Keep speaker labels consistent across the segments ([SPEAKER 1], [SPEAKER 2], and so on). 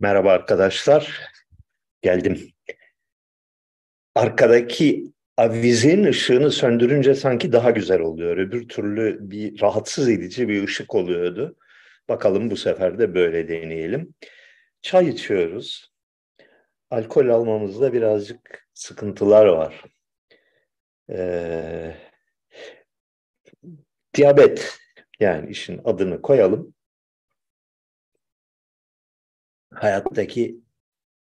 [SPEAKER 1] Merhaba arkadaşlar. Geldim. Arkadaki avizenin ışığını söndürünce sanki daha güzel oluyor. Öbür türlü bir rahatsız edici bir ışık oluyordu. Bakalım bu sefer de böyle deneyelim. Çay içiyoruz. Alkol almamızda birazcık sıkıntılar var. Ee, diyabet yani işin adını koyalım. Hayattaki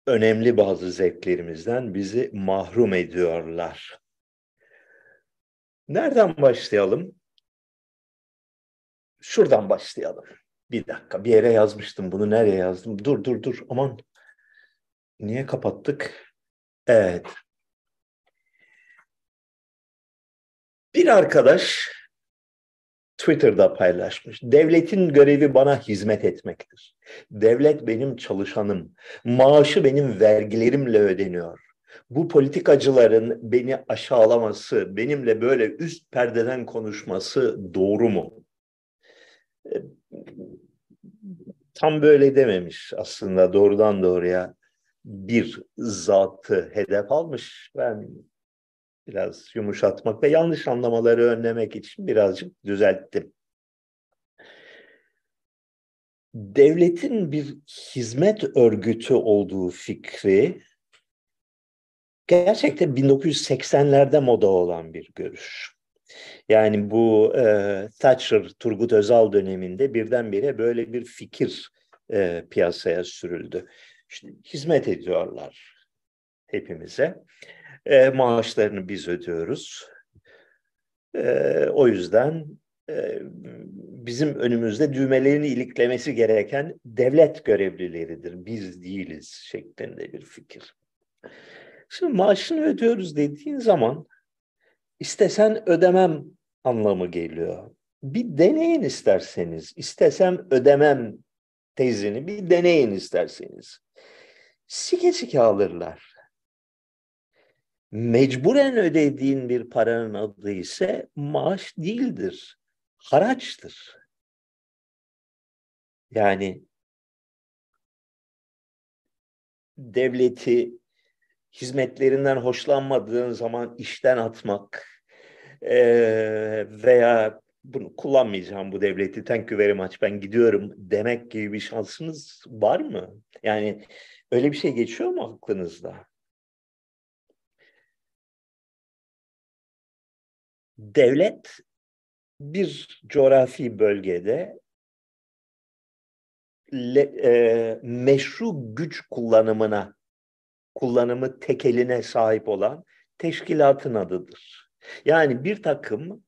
[SPEAKER 1] önemli bazı zevklerimizden bizi mahrum ediyorlar. Nereden başlayalım? Şuradan başlayalım. Bir dakika, bir yere yazmıştım. Bunu nereye yazdım? Dur, dur, dur. Aman. Niye kapattık? Evet. Bir arkadaş Twitter'da paylaşmış. Devletin görevi bana hizmet etmektir. Devlet benim çalışanım. Maaşı benim vergilerimle ödeniyor. Bu politikacıların beni aşağılaması, benimle böyle üst perdeden konuşması doğru mu? E, tam böyle dememiş aslında doğrudan doğruya bir zatı hedef almış. Ben biraz yumuşatmak ve yanlış anlamaları önlemek için birazcık düzelttim. Devletin bir hizmet örgütü olduğu fikri gerçekten 1980'lerde moda olan bir görüş. Yani bu e, Thatcher, Turgut Özal döneminde birdenbire böyle bir fikir e, piyasaya sürüldü. İşte hizmet ediyorlar hepimize. E, maaşlarını biz ödüyoruz. E, o yüzden e, bizim önümüzde düğmelerini iliklemesi gereken devlet görevlileridir. Biz değiliz şeklinde bir fikir. Şimdi maaşını ödüyoruz dediğin zaman istesen ödemem anlamı geliyor. Bir deneyin isterseniz. İstesem ödemem tezini bir deneyin isterseniz. Sike sike alırlar mecburen ödediğin bir paranın adı ise maaş değildir, haraçtır. Yani devleti hizmetlerinden hoşlanmadığın zaman işten atmak e, veya bunu kullanmayacağım bu devleti thank you very much ben gidiyorum demek gibi bir şansınız var mı? Yani öyle bir şey geçiyor mu aklınızda? Devlet bir coğrafi bölgede le, e, meşru güç kullanımına, kullanımı tekeline sahip olan teşkilatın adıdır. Yani bir takım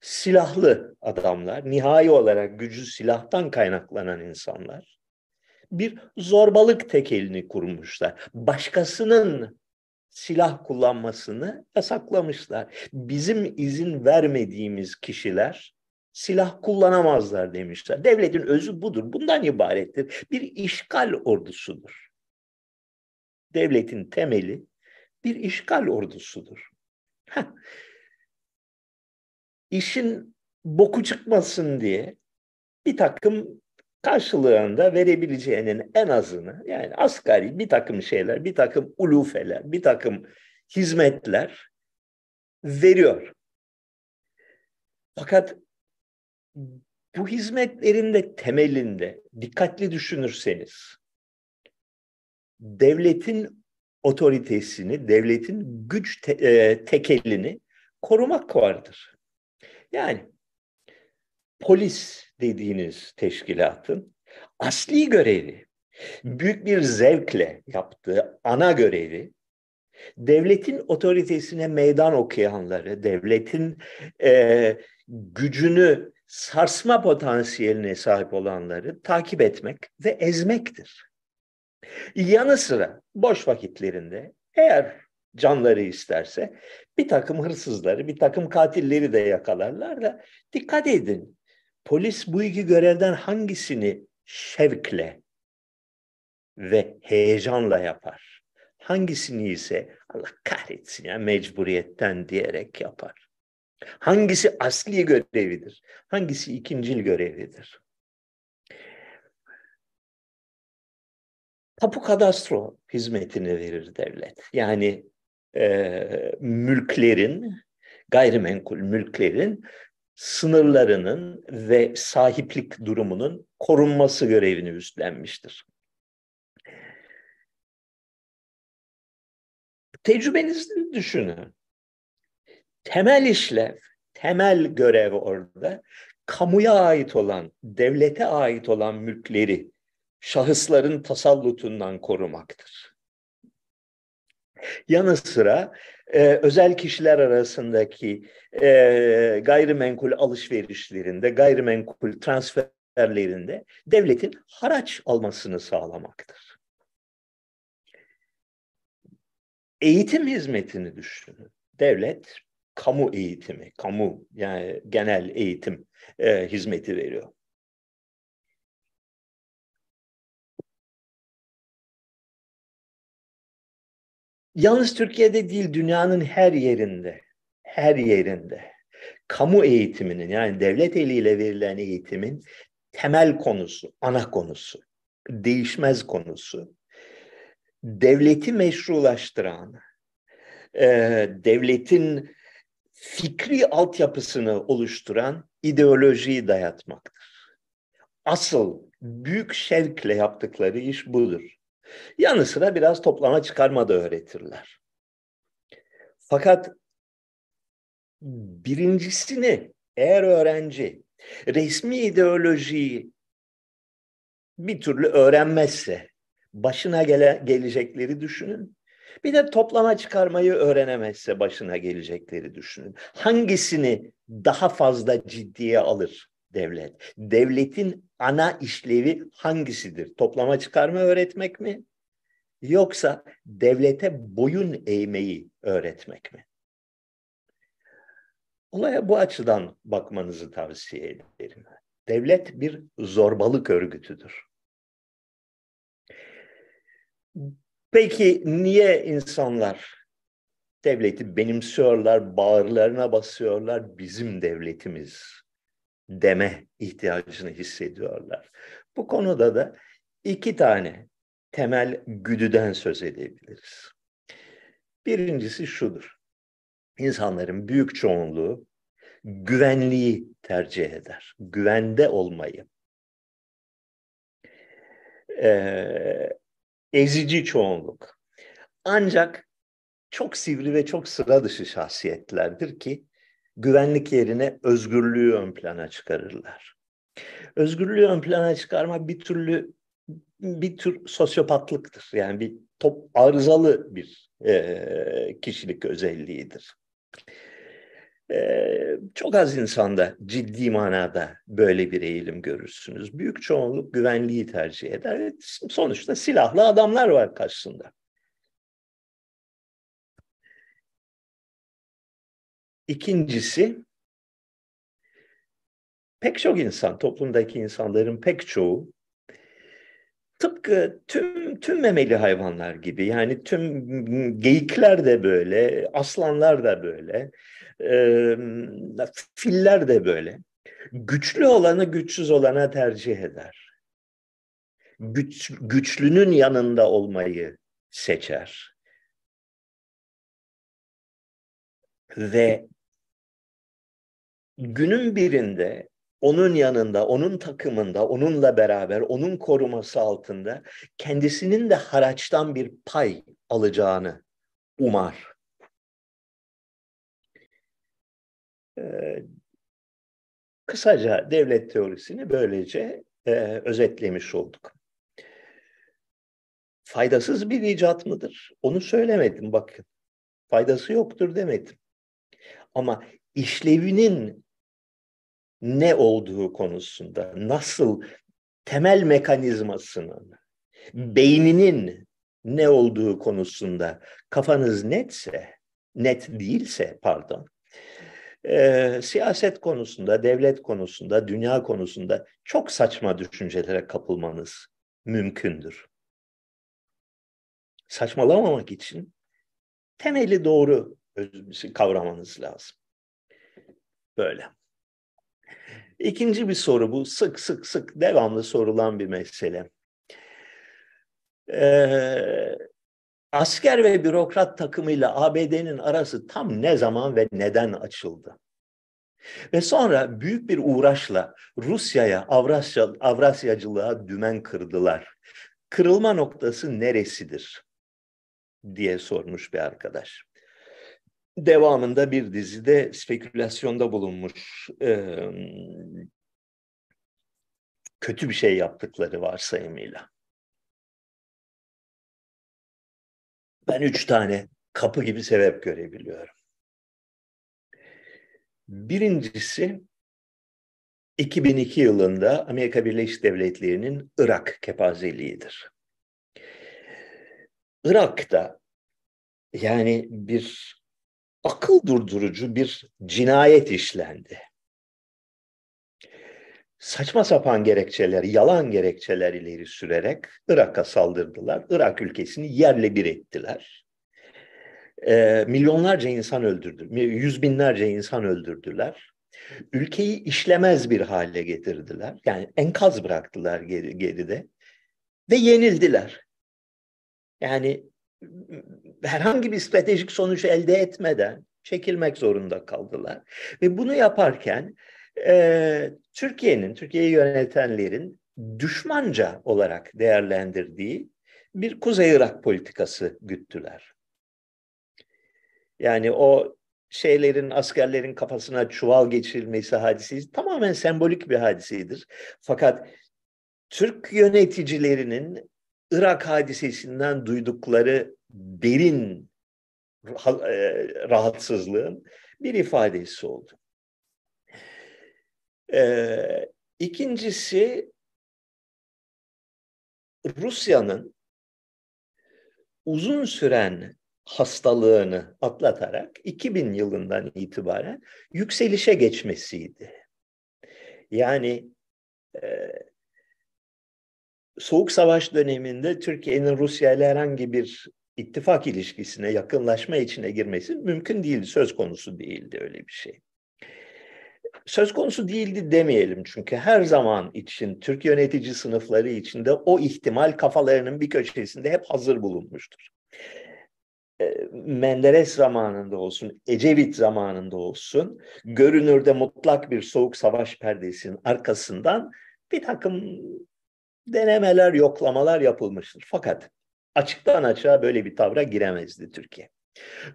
[SPEAKER 1] silahlı adamlar, nihai olarak gücü silahtan kaynaklanan insanlar, bir zorbalık tekelini kurmuşlar. Başkasının silah kullanmasını yasaklamışlar. Bizim izin vermediğimiz kişiler silah kullanamazlar demişler. Devletin özü budur. Bundan ibarettir. Bir işgal ordusudur. Devletin temeli bir işgal ordusudur. Heh. İşin boku çıkmasın diye bir takım karşılığında verebileceğinin en azını yani asgari bir takım şeyler, bir takım ulufeler, bir takım hizmetler veriyor. Fakat bu hizmetlerin de temelinde dikkatli düşünürseniz devletin otoritesini, devletin güç te, e, tekelini korumak vardır. Yani polis dediğiniz teşkilatın asli görevi, büyük bir zevkle yaptığı ana görevi, devletin otoritesine meydan okuyanları, devletin e, gücünü sarsma potansiyeline sahip olanları takip etmek ve ezmektir. Yanı sıra boş vakitlerinde eğer canları isterse bir takım hırsızları, bir takım katilleri de yakalarlar da dikkat edin Polis bu iki görevden hangisini şevkle ve heyecanla yapar? Hangisini ise Allah kahretsin ya mecburiyetten diyerek yapar. Hangisi asli görevidir? Hangisi ikincil görevidir? tapu kadastro hizmetini verir devlet. Yani e, mülklerin, gayrimenkul mülklerin sınırlarının ve sahiplik durumunun korunması görevini üstlenmiştir. Tecrübenizi düşünün. Temel işlev, temel görev orada kamuya ait olan, devlete ait olan mülkleri şahısların tasallutundan korumaktır. Yanı sıra e, özel kişiler arasındaki e, gayrimenkul alışverişlerinde, gayrimenkul transferlerinde devletin haraç almasını sağlamaktır. Eğitim hizmetini düşünün. Devlet kamu eğitimi, kamu yani genel eğitim e, hizmeti veriyor. Yalnız Türkiye'de değil, dünyanın her yerinde, her yerinde kamu eğitiminin yani devlet eliyle verilen eğitimin temel konusu, ana konusu, değişmez konusu, devleti meşrulaştıran, e, devletin fikri altyapısını oluşturan ideolojiyi dayatmaktır. Asıl büyük şevkle yaptıkları iş budur. Yanı sıra biraz toplama çıkarma da öğretirler. Fakat birincisini eğer öğrenci resmi ideolojiyi bir türlü öğrenmezse başına gele, gelecekleri düşünün. Bir de toplama çıkarmayı öğrenemezse başına gelecekleri düşünün. Hangisini daha fazla ciddiye alır devlet? Devletin ana işlevi hangisidir? Toplama çıkarma öğretmek mi? Yoksa devlete boyun eğmeyi öğretmek mi? Olaya bu açıdan bakmanızı tavsiye ederim. Devlet bir zorbalık örgütüdür. Peki niye insanlar devleti benimsiyorlar, bağırlarına basıyorlar, bizim devletimiz deme ihtiyacını hissediyorlar. Bu konuda da iki tane temel güdüden söz edebiliriz. Birincisi şudur. İnsanların büyük çoğunluğu güvenliği tercih eder. Güvende olmayı. Ee, ezici çoğunluk. Ancak çok sivri ve çok sıra dışı şahsiyetlerdir ki güvenlik yerine özgürlüğü ön plana çıkarırlar. Özgürlüğü ön plana çıkarma bir türlü bir tür sosyopatlıktır. Yani bir top arızalı bir e, kişilik özelliğidir. Ee, çok az insanda ciddi manada böyle bir eğilim görürsünüz. Büyük çoğunluk güvenliği tercih eder. Sonuçta silahlı adamlar var karşısında. İkincisi, pek çok insan, toplumdaki insanların pek çoğu tıpkı tüm tüm memeli hayvanlar gibi yani tüm geyikler de böyle, aslanlar da böyle, e, filler de böyle. Güçlü olanı güçsüz olana tercih eder. Güç, güçlünün yanında olmayı seçer. Ve günün birinde onun yanında, onun takımında, onunla beraber, onun koruması altında kendisinin de haraçtan bir pay alacağını umar. Ee, kısaca devlet teorisini böylece e, özetlemiş olduk. Faydasız bir icat mıdır? Onu söylemedim bakın. Faydası yoktur demedim. Ama işlevinin ne olduğu konusunda, nasıl temel mekanizmasının, beyninin ne olduğu konusunda kafanız netse, net değilse pardon, e, siyaset konusunda, devlet konusunda, dünya konusunda çok saçma düşüncelere kapılmanız mümkündür. Saçmalamamak için temeli doğru kavramanız lazım. Böyle. İkinci bir soru bu sık sık sık devamlı sorulan bir mesele. Ee, asker ve bürokrat takımıyla ABD'nin arası tam ne zaman ve neden açıldı? Ve sonra büyük bir uğraşla Rusya'ya, Avrasya, Avrasyacılığa dümen kırdılar. Kırılma noktası neresidir? diye sormuş bir arkadaş. Devamında bir dizide spekülasyonda bulunmuş e, kötü bir şey yaptıkları varsayımıyla. Ben üç tane kapı gibi sebep görebiliyorum. Birincisi 2002 yılında Amerika Birleşik Devletleri'nin Irak kepazeliğidir. Irak'ta yani bir akıl durdurucu bir cinayet işlendi. Saçma sapan gerekçeler, yalan gerekçeler ileri sürerek Irak'a saldırdılar. Irak ülkesini yerle bir ettiler e, milyonlarca insan öldürdü, yüz binlerce insan öldürdüler. Ülkeyi işlemez bir hale getirdiler. Yani enkaz bıraktılar geri, geride ve yenildiler. Yani herhangi bir stratejik sonuç elde etmeden çekilmek zorunda kaldılar. Ve bunu yaparken e, Türkiye'nin, Türkiye'yi yönetenlerin düşmanca olarak değerlendirdiği bir Kuzey Irak politikası güttüler. Yani o şeylerin, askerlerin kafasına çuval geçirilmesi hadisesi tamamen sembolik bir hadisedir. Fakat Türk yöneticilerinin Irak hadisesinden duydukları derin e, rahatsızlığın bir ifadesi oldu. Ee, ikincisi Rusya'nın uzun süren hastalığını atlatarak 2000 yılından itibaren yükselişe geçmesiydi. Yani e, Soğuk Savaş döneminde Türkiye'nin Rusya ile herhangi bir ittifak ilişkisine, yakınlaşma içine girmesi mümkün değildi, söz konusu değildi öyle bir şey. Söz konusu değildi demeyelim çünkü her zaman için Türk yönetici sınıfları içinde o ihtimal kafalarının bir köşesinde hep hazır bulunmuştur. E, Menderes zamanında olsun, Ecevit zamanında olsun, görünürde mutlak bir soğuk savaş perdesinin arkasından bir takım denemeler, yoklamalar yapılmıştır. Fakat açıktan açığa böyle bir tavra giremezdi Türkiye.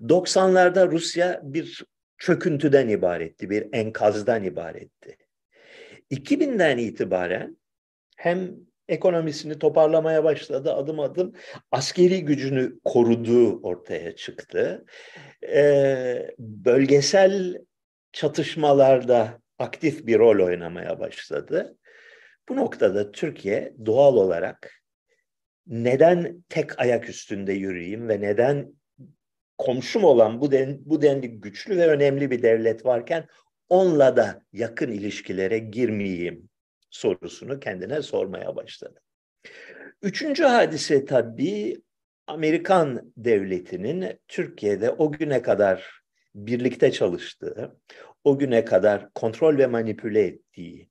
[SPEAKER 1] 90'larda Rusya bir çöküntüden ibaretti, bir enkazdan ibaretti. 2000'den itibaren hem ekonomisini toparlamaya başladı adım adım. Askeri gücünü koruduğu ortaya çıktı. Ee, bölgesel çatışmalarda aktif bir rol oynamaya başladı. Bu noktada Türkiye doğal olarak neden tek ayak üstünde yürüyeyim ve neden komşum olan bu, den, bu denli güçlü ve önemli bir devlet varken onunla da yakın ilişkilere girmeyeyim sorusunu kendine sormaya başladı. Üçüncü hadise tabii Amerikan devletinin Türkiye'de o güne kadar birlikte çalıştığı, o güne kadar kontrol ve manipüle ettiği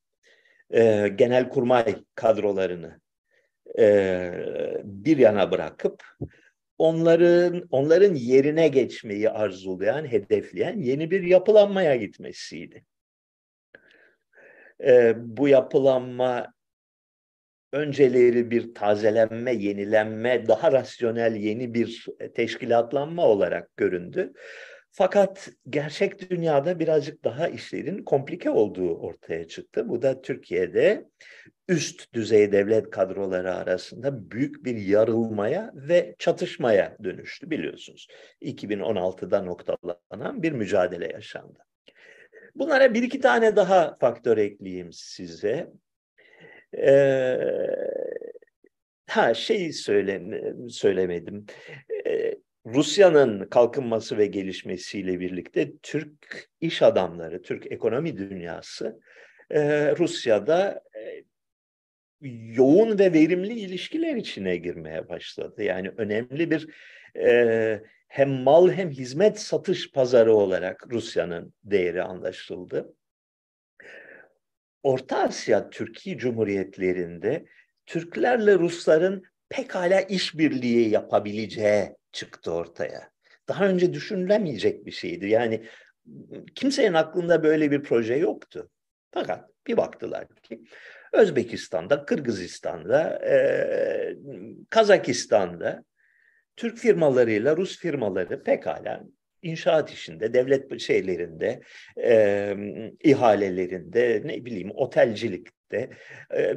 [SPEAKER 1] e, genel kurmay kadrolarını e, bir yana bırakıp onların onların yerine geçmeyi arzulayan, hedefleyen yeni bir yapılanmaya gitmesiydi e, bu yapılanma önceleri bir tazelenme, yenilenme, daha rasyonel yeni bir teşkilatlanma olarak göründü. Fakat gerçek dünyada birazcık daha işlerin komplike olduğu ortaya çıktı. Bu da Türkiye'de üst düzey devlet kadroları arasında büyük bir yarılmaya ve çatışmaya dönüştü biliyorsunuz. 2016'da noktalanan bir mücadele yaşandı. Bunlara bir iki tane daha faktör ekleyeyim size. Ee, ha şey söyle, söylemedim. Rusya'nın kalkınması ve gelişmesiyle birlikte Türk iş adamları, Türk ekonomi dünyası e, Rusya'da e, yoğun ve verimli ilişkiler içine girmeye başladı. Yani önemli bir e, hem mal hem hizmet satış pazarı olarak Rusya'nın değeri anlaşıldı. Orta Asya Türkiye Cumhuriyetlerinde Türklerle Rusların pekala işbirliği yapabileceği çıktı ortaya. Daha önce düşünülemeyecek bir şeydi. Yani kimsenin aklında böyle bir proje yoktu. Fakat bir baktılar ki Özbekistan'da, Kırgızistan'da, e, Kazakistan'da Türk firmalarıyla Rus firmaları pekala inşaat işinde, devlet şeylerinde, e, ihalelerinde, ne bileyim otelcilikte, e,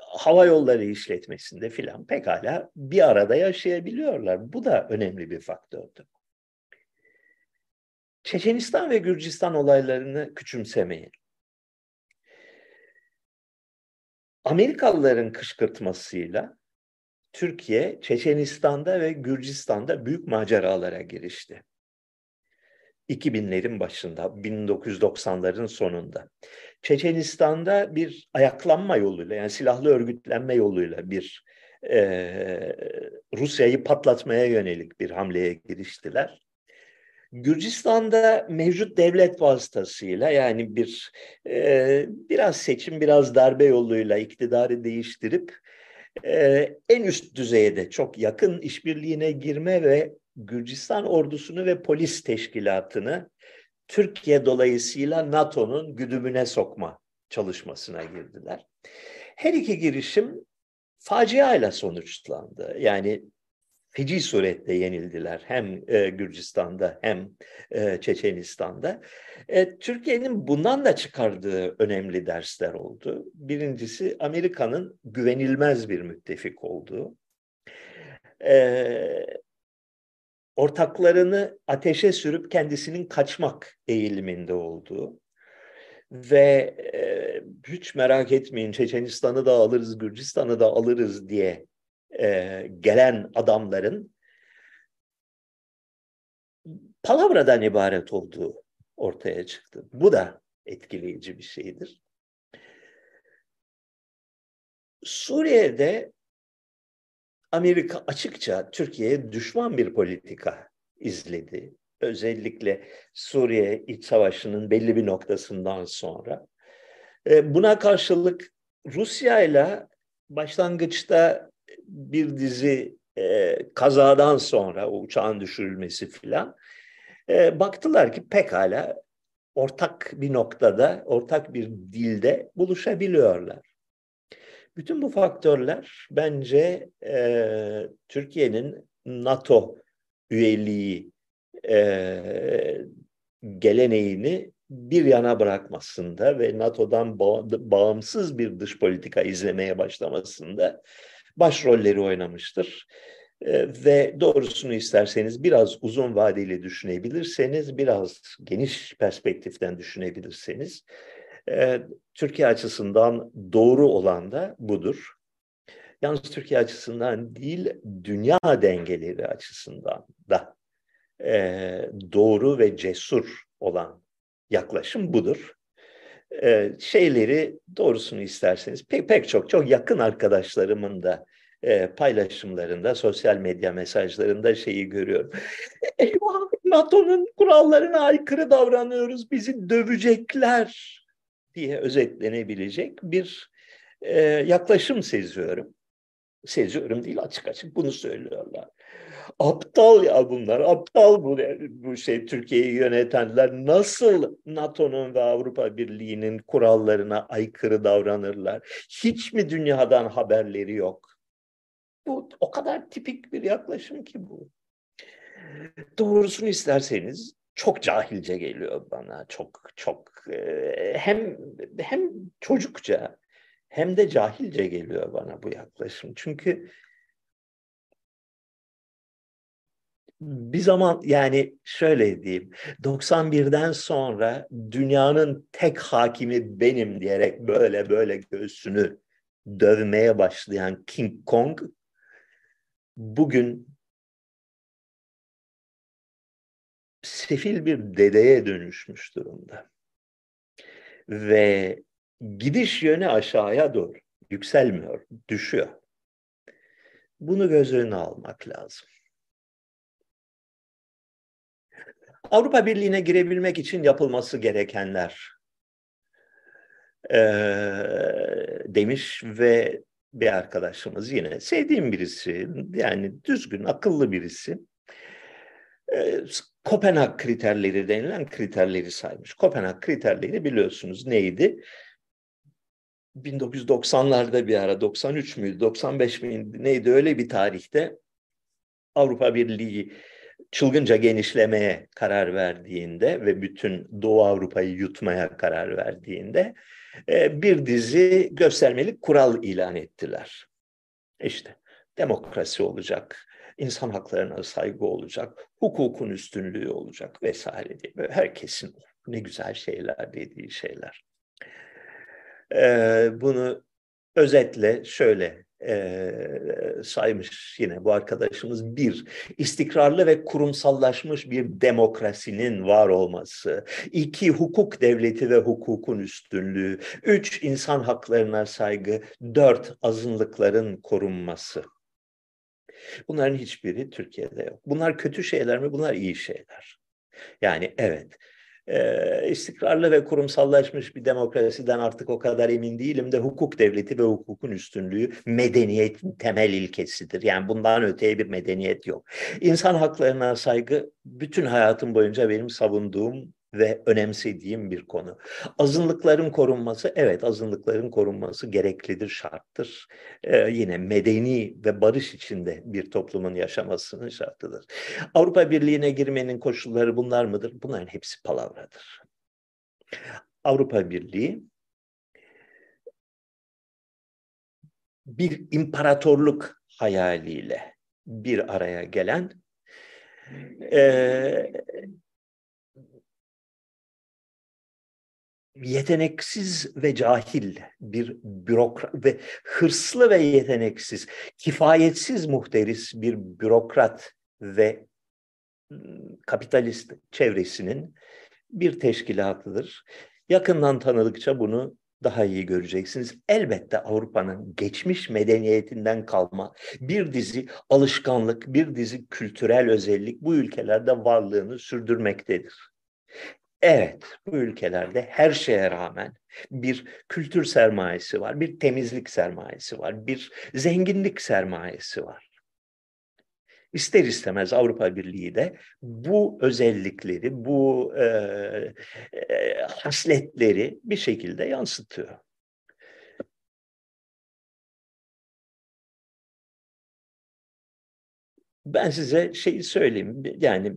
[SPEAKER 1] hava yolları işletmesinde filan pekala bir arada yaşayabiliyorlar. Bu da önemli bir faktördü. Çeçenistan ve Gürcistan olaylarını küçümsemeyin. Amerikalıların kışkırtmasıyla Türkiye, Çeçenistan'da ve Gürcistan'da büyük maceralara girişti. 2000'lerin başında, 1990'ların sonunda. Çeçenistan'da bir ayaklanma yoluyla, yani silahlı örgütlenme yoluyla bir e, Rusya'yı patlatmaya yönelik bir hamleye giriştiler. Gürcistan'da mevcut devlet vasıtasıyla yani bir e, biraz seçim biraz darbe yoluyla iktidarı değiştirip en üst düzeyde çok yakın işbirliğine girme ve Gürcistan ordusunu ve polis teşkilatını Türkiye dolayısıyla NATO'nun güdümüne sokma çalışmasına girdiler. Her iki girişim faciayla sonuçlandı. Yani feci surette yenildiler hem e, Gürcistan'da hem e, Çeçenistan'da. E, Türkiye'nin bundan da çıkardığı önemli dersler oldu. Birincisi Amerika'nın güvenilmez bir müttefik olduğu. E, ortaklarını ateşe sürüp kendisinin kaçmak eğiliminde olduğu ve e, hiç merak etmeyin Çeçenistan'ı da alırız, Gürcistan'ı da alırız diye e, gelen adamların palavradan ibaret olduğu ortaya çıktı. Bu da etkileyici bir şeydir. Suriye'de Amerika açıkça Türkiye'ye düşman bir politika izledi. Özellikle Suriye iç savaşının belli bir noktasından sonra. E, buna karşılık Rusya ile başlangıçta bir dizi e, kazadan sonra o uçağın düşürülmesi filan e, baktılar ki pekala ortak bir noktada, ortak bir dilde buluşabiliyorlar. Bütün bu faktörler bence e, Türkiye'nin NATO üyeliği e, geleneğini bir yana bırakmasında ve NATO'dan bağımsız bir dış politika izlemeye başlamasında başrolleri oynamıştır. Ve doğrusunu isterseniz biraz uzun vadeli düşünebilirseniz, biraz geniş perspektiften düşünebilirseniz, Türkiye açısından doğru olan da budur. Yalnız Türkiye açısından değil, dünya dengeleri açısından da doğru ve cesur olan yaklaşım budur e, şeyleri doğrusunu isterseniz pek, pek çok çok yakın arkadaşlarımın da e, paylaşımlarında, sosyal medya mesajlarında şeyi görüyorum. Eyvah NATO'nun kurallarına aykırı davranıyoruz, bizi dövecekler diye özetlenebilecek bir e, yaklaşım seziyorum. Seziyorum değil açık açık bunu söylüyorlar. Aptal ya bunlar, aptal bu, bu şey Türkiye'yi yönetenler nasıl NATO'nun ve Avrupa Birliği'nin kurallarına aykırı davranırlar? Hiç mi dünyadan haberleri yok? Bu o kadar tipik bir yaklaşım ki bu. Doğrusunu isterseniz çok cahilce geliyor bana. Çok çok hem hem çocukça hem de cahilce geliyor bana bu yaklaşım. Çünkü bir zaman yani şöyle diyeyim 91'den sonra dünyanın tek hakimi benim diyerek böyle böyle göğsünü dövmeye başlayan King Kong bugün sefil bir dedeye dönüşmüş durumda. Ve gidiş yönü aşağıya doğru yükselmiyor, düşüyor. Bunu göz önüne almak lazım. Avrupa Birliği'ne girebilmek için yapılması gerekenler e, demiş ve bir arkadaşımız yine sevdiğim birisi yani düzgün akıllı birisi e, Kopenhag kriterleri denilen kriterleri saymış. Kopenhag kriterleri biliyorsunuz neydi? 1990'larda bir ara 93 müydü 95 miydi neydi öyle bir tarihte Avrupa Birliği çılgınca genişlemeye karar verdiğinde ve bütün Doğu Avrupa'yı yutmaya karar verdiğinde e, bir dizi göstermelik kural ilan ettiler. İşte demokrasi olacak, insan haklarına saygı olacak, hukukun üstünlüğü olacak vesaire diye. Böyle herkesin ne güzel şeyler dediği şeyler. Ee, bunu özetle şöyle e, saymış yine bu arkadaşımız. Bir, istikrarlı ve kurumsallaşmış bir demokrasinin var olması. İki, hukuk devleti ve hukukun üstünlüğü. Üç, insan haklarına saygı. Dört, azınlıkların korunması. Bunların hiçbiri Türkiye'de yok. Bunlar kötü şeyler mi? Bunlar iyi şeyler. Yani evet e, istikrarlı ve kurumsallaşmış bir demokrasiden artık o kadar emin değilim de hukuk devleti ve hukukun üstünlüğü medeniyetin temel ilkesidir. Yani bundan öteye bir medeniyet yok. İnsan haklarına saygı bütün hayatım boyunca benim savunduğum ve önemsediğim bir konu. Azınlıkların korunması, evet azınlıkların korunması gereklidir, şarttır. Ee, yine medeni ve barış içinde bir toplumun yaşamasının şartıdır. Avrupa Birliği'ne girmenin koşulları bunlar mıdır? Bunların hepsi palavradır. Avrupa Birliği bir imparatorluk hayaliyle bir araya gelen e, yeteneksiz ve cahil bir bürokrat ve hırslı ve yeteneksiz, kifayetsiz muhteris bir bürokrat ve kapitalist çevresinin bir teşkilatıdır. Yakından tanıdıkça bunu daha iyi göreceksiniz. Elbette Avrupa'nın geçmiş medeniyetinden kalma bir dizi alışkanlık, bir dizi kültürel özellik bu ülkelerde varlığını sürdürmektedir. Evet, bu ülkelerde her şeye rağmen bir kültür sermayesi var, bir temizlik sermayesi var, bir zenginlik sermayesi var. İster istemez Avrupa Birliği de bu özellikleri, bu e, e, hasletleri bir şekilde yansıtıyor. Ben size şeyi söyleyeyim. Yani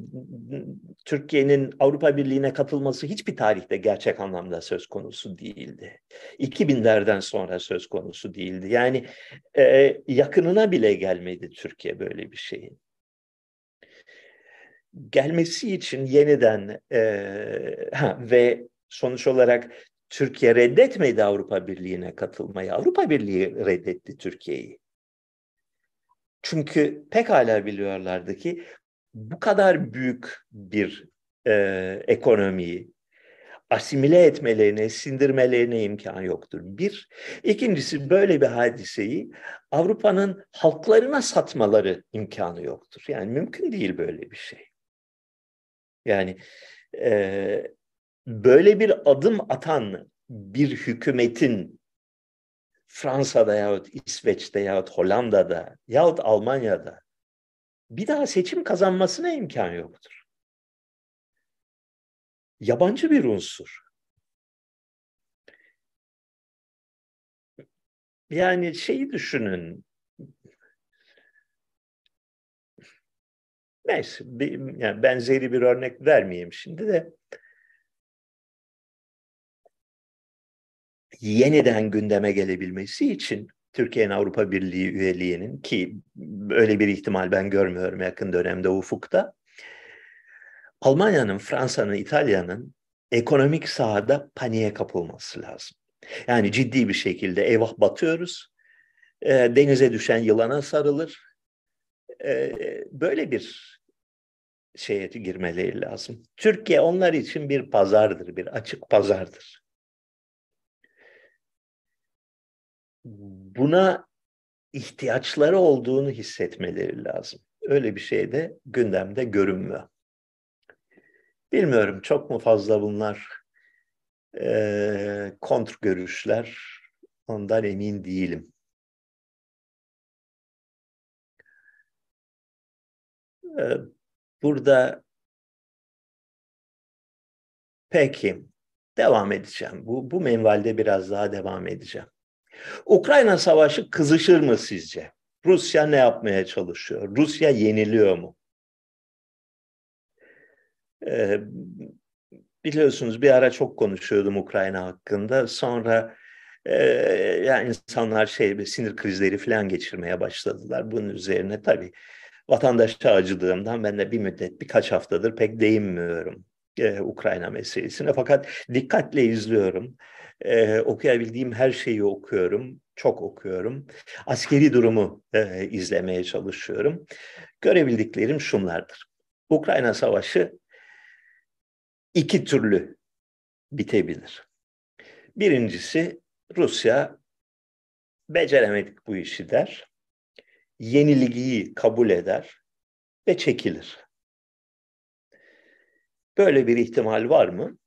[SPEAKER 1] Türkiye'nin Avrupa Birliği'ne katılması hiçbir tarihte gerçek anlamda söz konusu değildi. 2000'lerden sonra söz konusu değildi. Yani e, yakınına bile gelmedi Türkiye böyle bir şeyin. Gelmesi için yeniden e, ha, ve sonuç olarak Türkiye reddetmedi Avrupa Birliği'ne katılmayı. Avrupa Birliği reddetti Türkiye'yi. Çünkü pekala biliyorlardı ki bu kadar büyük bir e, ekonomiyi asimile etmelerine, sindirmelerine imkan yoktur. Bir. ikincisi böyle bir hadiseyi Avrupa'nın halklarına satmaları imkanı yoktur. Yani mümkün değil böyle bir şey. Yani e, böyle bir adım atan bir hükümetin Fransa'da yahut İsveç'te yahut Hollanda'da yahut Almanya'da bir daha seçim kazanmasına imkan yoktur. Yabancı bir unsur. Yani şeyi düşünün. Neyse, yani benzeri bir örnek vermeyeyim şimdi de. Yeniden gündeme gelebilmesi için Türkiye'nin Avrupa Birliği üyeliğinin ki öyle bir ihtimal ben görmüyorum yakın dönemde ufukta. Almanya'nın, Fransa'nın, İtalya'nın ekonomik sahada paniğe kapılması lazım. Yani ciddi bir şekilde eyvah batıyoruz, e, denize düşen yılana sarılır. E, böyle bir şeye girmeleri lazım. Türkiye onlar için bir pazardır, bir açık pazardır. buna ihtiyaçları olduğunu hissetmeleri lazım. Öyle bir şey de gündemde görünmüyor. Bilmiyorum çok mu fazla bunlar e, kontr görüşler ondan emin değilim. Burada peki devam edeceğim. Bu, bu menvalde biraz daha devam edeceğim. Ukrayna Savaşı kızışır mı sizce? Rusya ne yapmaya çalışıyor? Rusya yeniliyor mu? Ee, biliyorsunuz bir ara çok konuşuyordum Ukrayna hakkında. Sonra e, yani insanlar şey sinir krizleri falan geçirmeye başladılar. Bunun üzerine tabii vatandaşa acıdığımdan ben de bir müddet birkaç haftadır pek değinmiyorum e, Ukrayna meselesine. Fakat dikkatle izliyorum. E, okuyabildiğim her şeyi okuyorum. Çok okuyorum. Askeri durumu e, izlemeye çalışıyorum. Görebildiklerim şunlardır. Ukrayna Savaşı iki türlü bitebilir. Birincisi Rusya beceremedik bu işi der. Yenilgiyi kabul eder ve çekilir. Böyle bir ihtimal var mı?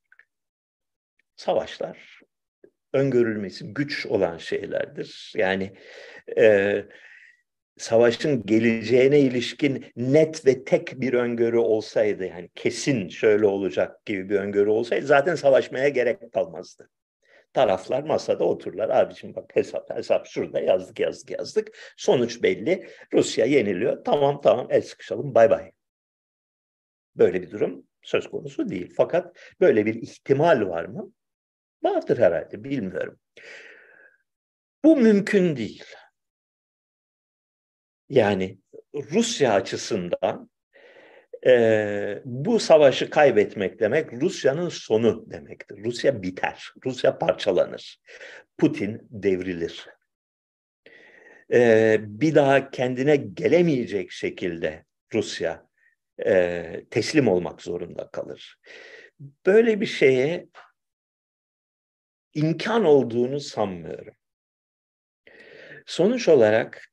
[SPEAKER 1] Savaşlar öngörülmesi güç olan şeylerdir. Yani e, savaşın geleceğine ilişkin net ve tek bir öngörü olsaydı yani kesin şöyle olacak gibi bir öngörü olsaydı zaten savaşmaya gerek kalmazdı. Taraflar masada otururlar. Abiciğim bak hesap hesap şurada yazdık yazdık yazdık. Sonuç belli. Rusya yeniliyor. Tamam tamam el sıkışalım bay bay. Böyle bir durum söz konusu değil. Fakat böyle bir ihtimal var mı? Vardır herhalde bilmiyorum. Bu mümkün değil. Yani Rusya açısından e, bu savaşı kaybetmek demek Rusya'nın sonu demektir. Rusya biter, Rusya parçalanır, Putin devrilir. E, bir daha kendine gelemeyecek şekilde Rusya e, teslim olmak zorunda kalır. Böyle bir şeye imkan olduğunu sanmıyorum. Sonuç olarak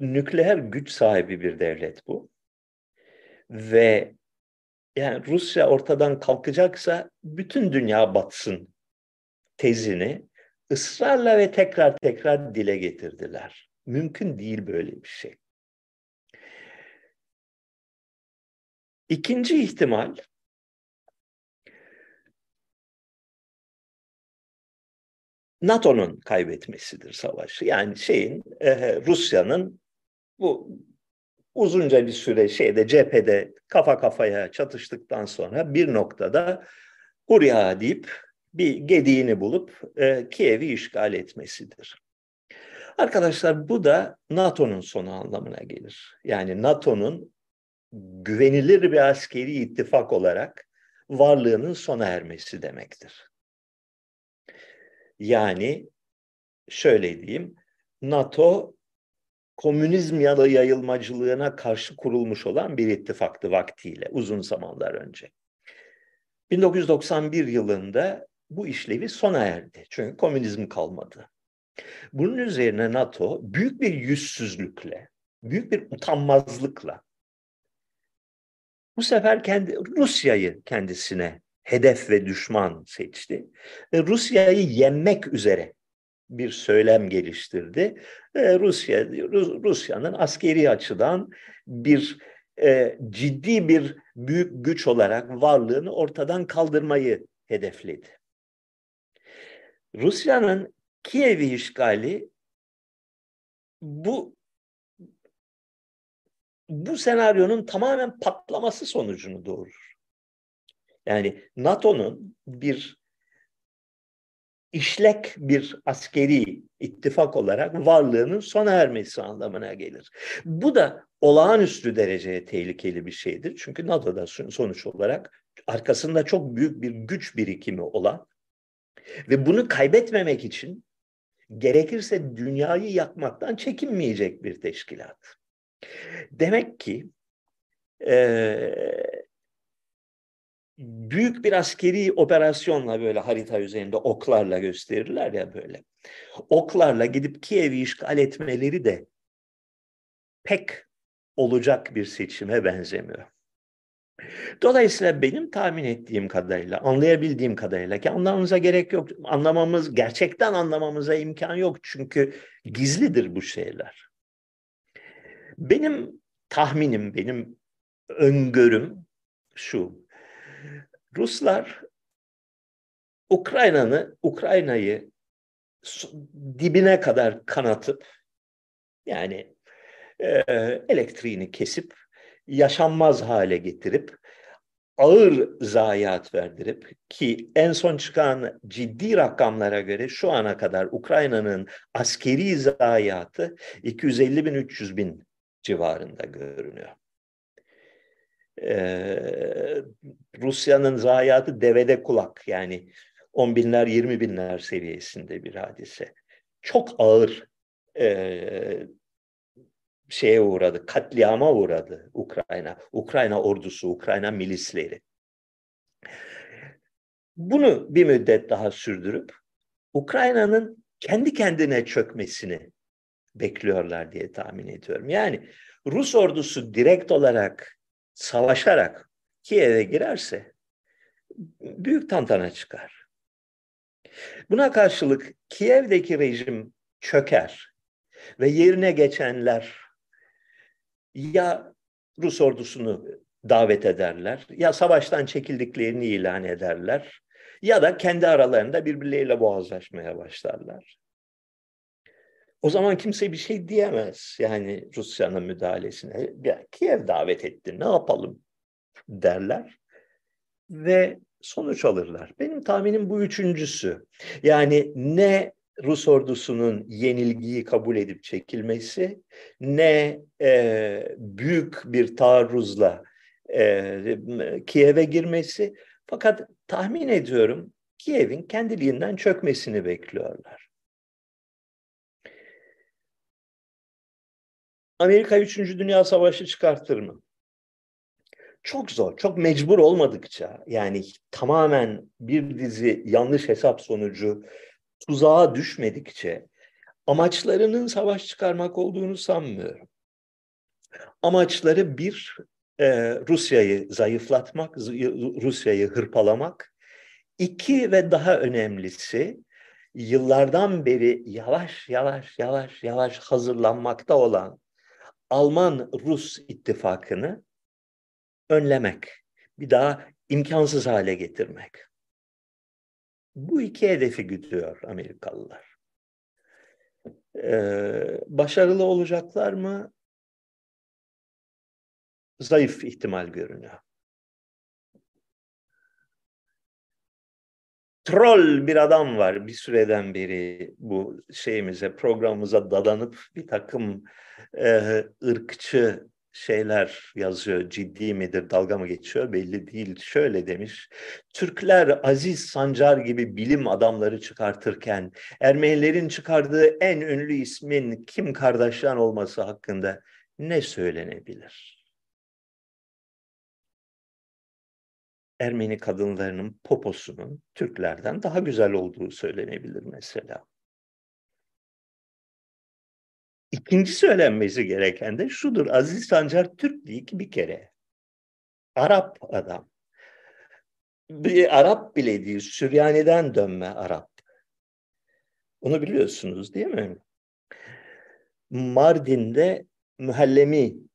[SPEAKER 1] nükleer güç sahibi bir devlet bu. Ve yani Rusya ortadan kalkacaksa bütün dünya batsın tezini ısrarla ve tekrar tekrar dile getirdiler. Mümkün değil böyle bir şey. İkinci ihtimal NATO'nun kaybetmesidir savaşı. Yani şeyin e, Rusya'nın bu uzunca bir süre şeyde cephede kafa kafaya çatıştıktan sonra bir noktada Hurya deyip bir gediğini bulup e, Kiev'i işgal etmesidir. Arkadaşlar bu da NATO'nun sonu anlamına gelir. Yani NATO'nun güvenilir bir askeri ittifak olarak varlığının sona ermesi demektir. Yani şöyle diyeyim, NATO komünizm ya da yayılmacılığına karşı kurulmuş olan bir ittifaktı vaktiyle uzun zamanlar önce. 1991 yılında bu işlevi sona erdi. Çünkü komünizm kalmadı. Bunun üzerine NATO büyük bir yüzsüzlükle, büyük bir utanmazlıkla bu sefer kendi Rusya'yı kendisine hedef ve düşman seçti. Ve Rusya'yı yenmek üzere bir söylem geliştirdi. Ee, Rusya Rusya'nın askeri açıdan bir e, ciddi bir büyük güç olarak varlığını ortadan kaldırmayı hedefledi. Rusya'nın Kiev'i işgali bu bu senaryonun tamamen patlaması sonucunu doğurur. Yani NATO'nun bir işlek bir askeri ittifak olarak varlığının sona ermesi anlamına gelir. Bu da olağanüstü dereceye tehlikeli bir şeydir. Çünkü NATO'da sonuç olarak arkasında çok büyük bir güç birikimi olan ve bunu kaybetmemek için gerekirse dünyayı yakmaktan çekinmeyecek bir teşkilat. Demek ki e, büyük bir askeri operasyonla böyle harita üzerinde oklarla gösterirler ya böyle. Oklarla gidip Kiev'i işgal etmeleri de pek olacak bir seçime benzemiyor. Dolayısıyla benim tahmin ettiğim kadarıyla, anlayabildiğim kadarıyla ki anlamamıza gerek yok. Anlamamız, gerçekten anlamamıza imkan yok. Çünkü gizlidir bu şeyler. Benim tahminim, benim öngörüm şu. Ruslar Ukrayna'nı, Ukrayna'yı dibine kadar kanatıp yani e, elektriğini kesip yaşanmaz hale getirip ağır zayiat verdirip ki en son çıkan ciddi rakamlara göre şu ana kadar Ukrayna'nın askeri zayiatı 250 bin 300 bin civarında görünüyor. Ee, Rusya'nın zayiatı devede kulak yani 10 binler 20 binler seviyesinde bir hadise. Çok ağır e, şeye uğradı, katliama uğradı Ukrayna. Ukrayna ordusu, Ukrayna milisleri. Bunu bir müddet daha sürdürüp Ukrayna'nın kendi kendine çökmesini bekliyorlar diye tahmin ediyorum. Yani Rus ordusu direkt olarak savaşarak Kiev'e girerse büyük tantana çıkar. Buna karşılık Kiev'deki rejim çöker ve yerine geçenler ya Rus ordusunu davet ederler ya savaştan çekildiklerini ilan ederler ya da kendi aralarında birbirleriyle boğazlaşmaya başlarlar. O zaman kimse bir şey diyemez yani Rusya'nın müdahalesine. Ya, Kiev davet etti ne yapalım derler ve sonuç alırlar. Benim tahminim bu üçüncüsü. Yani ne Rus ordusunun yenilgiyi kabul edip çekilmesi ne e, büyük bir taarruzla e, Kiev'e girmesi fakat tahmin ediyorum Kiev'in kendiliğinden çökmesini bekliyorlar. Amerika 3. Dünya Savaşı çıkartır mı? Çok zor, çok mecbur olmadıkça yani tamamen bir dizi yanlış hesap sonucu tuzağa düşmedikçe amaçlarının savaş çıkarmak olduğunu sanmıyorum. Amaçları bir, e, Rusya'yı zayıflatmak, Rusya'yı hırpalamak. İki ve daha önemlisi yıllardan beri yavaş yavaş yavaş yavaş hazırlanmakta olan Alman-Rus ittifakını önlemek, bir daha imkansız hale getirmek. Bu iki hedefi güdüyor Amerikalılar. Ee, başarılı olacaklar mı? Zayıf ihtimal görünüyor. Troll bir adam var bir süreden beri bu şeyimize programımıza dadanıp bir takım e, ırkçı şeyler yazıyor. Ciddi midir, dalga mı geçiyor belli değil. Şöyle demiş. Türkler Aziz Sancar gibi bilim adamları çıkartırken Ermenilerin çıkardığı en ünlü ismin Kim Kardashian olması hakkında ne söylenebilir? Ermeni kadınlarının poposunun Türklerden daha güzel olduğu söylenebilir mesela. İkinci söylenmesi gereken de şudur. Aziz Sancar Türk değil ki bir kere. Arap adam. Bir Arap bile değil, Süryani'den dönme Arap. Onu biliyorsunuz değil mi? Mardin'de mühellemi,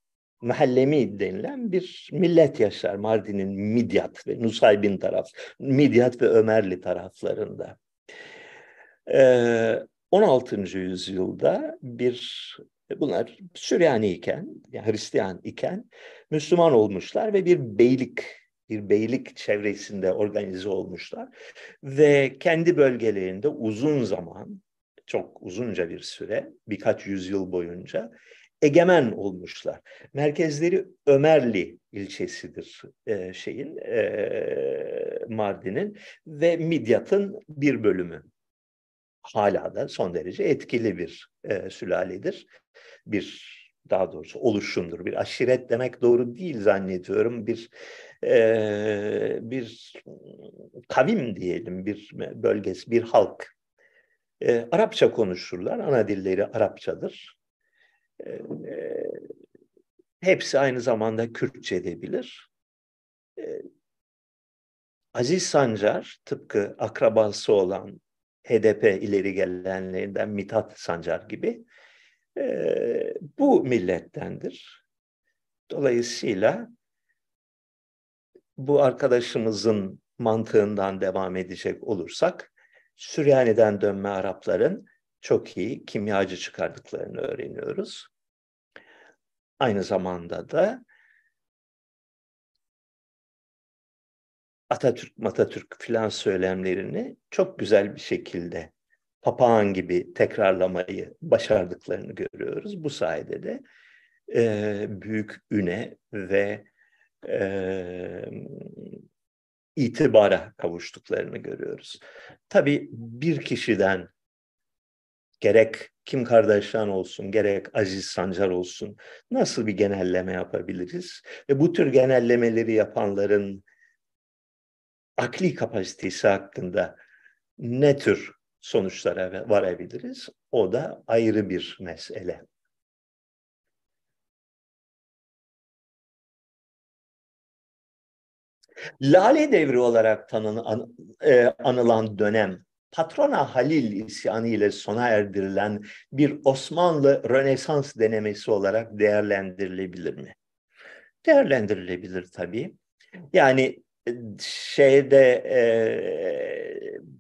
[SPEAKER 1] mühellemi denilen bir millet yaşar. Mardin'in Midyat ve Nusaybin taraf, Midyat ve Ömerli taraflarında. Ee, 16. yüzyılda bir bunlar Süryani iken, yani Hristiyan iken Müslüman olmuşlar ve bir beylik bir beylik çevresinde organize olmuşlar ve kendi bölgelerinde uzun zaman çok uzunca bir süre birkaç yüzyıl boyunca egemen olmuşlar. Merkezleri Ömerli ilçesidir e, şeyin e, Mardin'in ve Midyat'ın bir bölümü hala da son derece etkili bir e, sülaledir. Bir daha doğrusu oluşumdur. Bir aşiret demek doğru değil zannediyorum. Bir e, bir kavim diyelim, bir bölgesi, bir halk. E, Arapça konuşurlar. Ana dilleri Arapçadır. E, e, hepsi aynı zamanda Kürtçe de bilir. E, Aziz Sancar tıpkı akrabası olan HDP ileri gelenlerinden Mithat Sancar gibi e, bu millettendir. Dolayısıyla bu arkadaşımızın mantığından devam edecek olursak, Süryani'den dönme Arapların çok iyi kimyacı çıkardıklarını öğreniyoruz. Aynı zamanda da Atatürk, Matatürk filan söylemlerini çok güzel bir şekilde papağan gibi tekrarlamayı başardıklarını görüyoruz. Bu sayede de e, büyük üne ve e, itibara kavuştuklarını görüyoruz. Tabii bir kişiden gerek Kim Kardashian olsun, gerek Aziz Sancar olsun nasıl bir genelleme yapabiliriz? Ve bu tür genellemeleri yapanların akli kapasitesi hakkında ne tür sonuçlara varabiliriz? O da ayrı bir mesele. Lale devri olarak tanın, an, e, anılan dönem Patrona Halil isyanı ile sona erdirilen bir Osmanlı Rönesans denemesi olarak değerlendirilebilir mi? Değerlendirilebilir tabii. Yani e, şeyde e,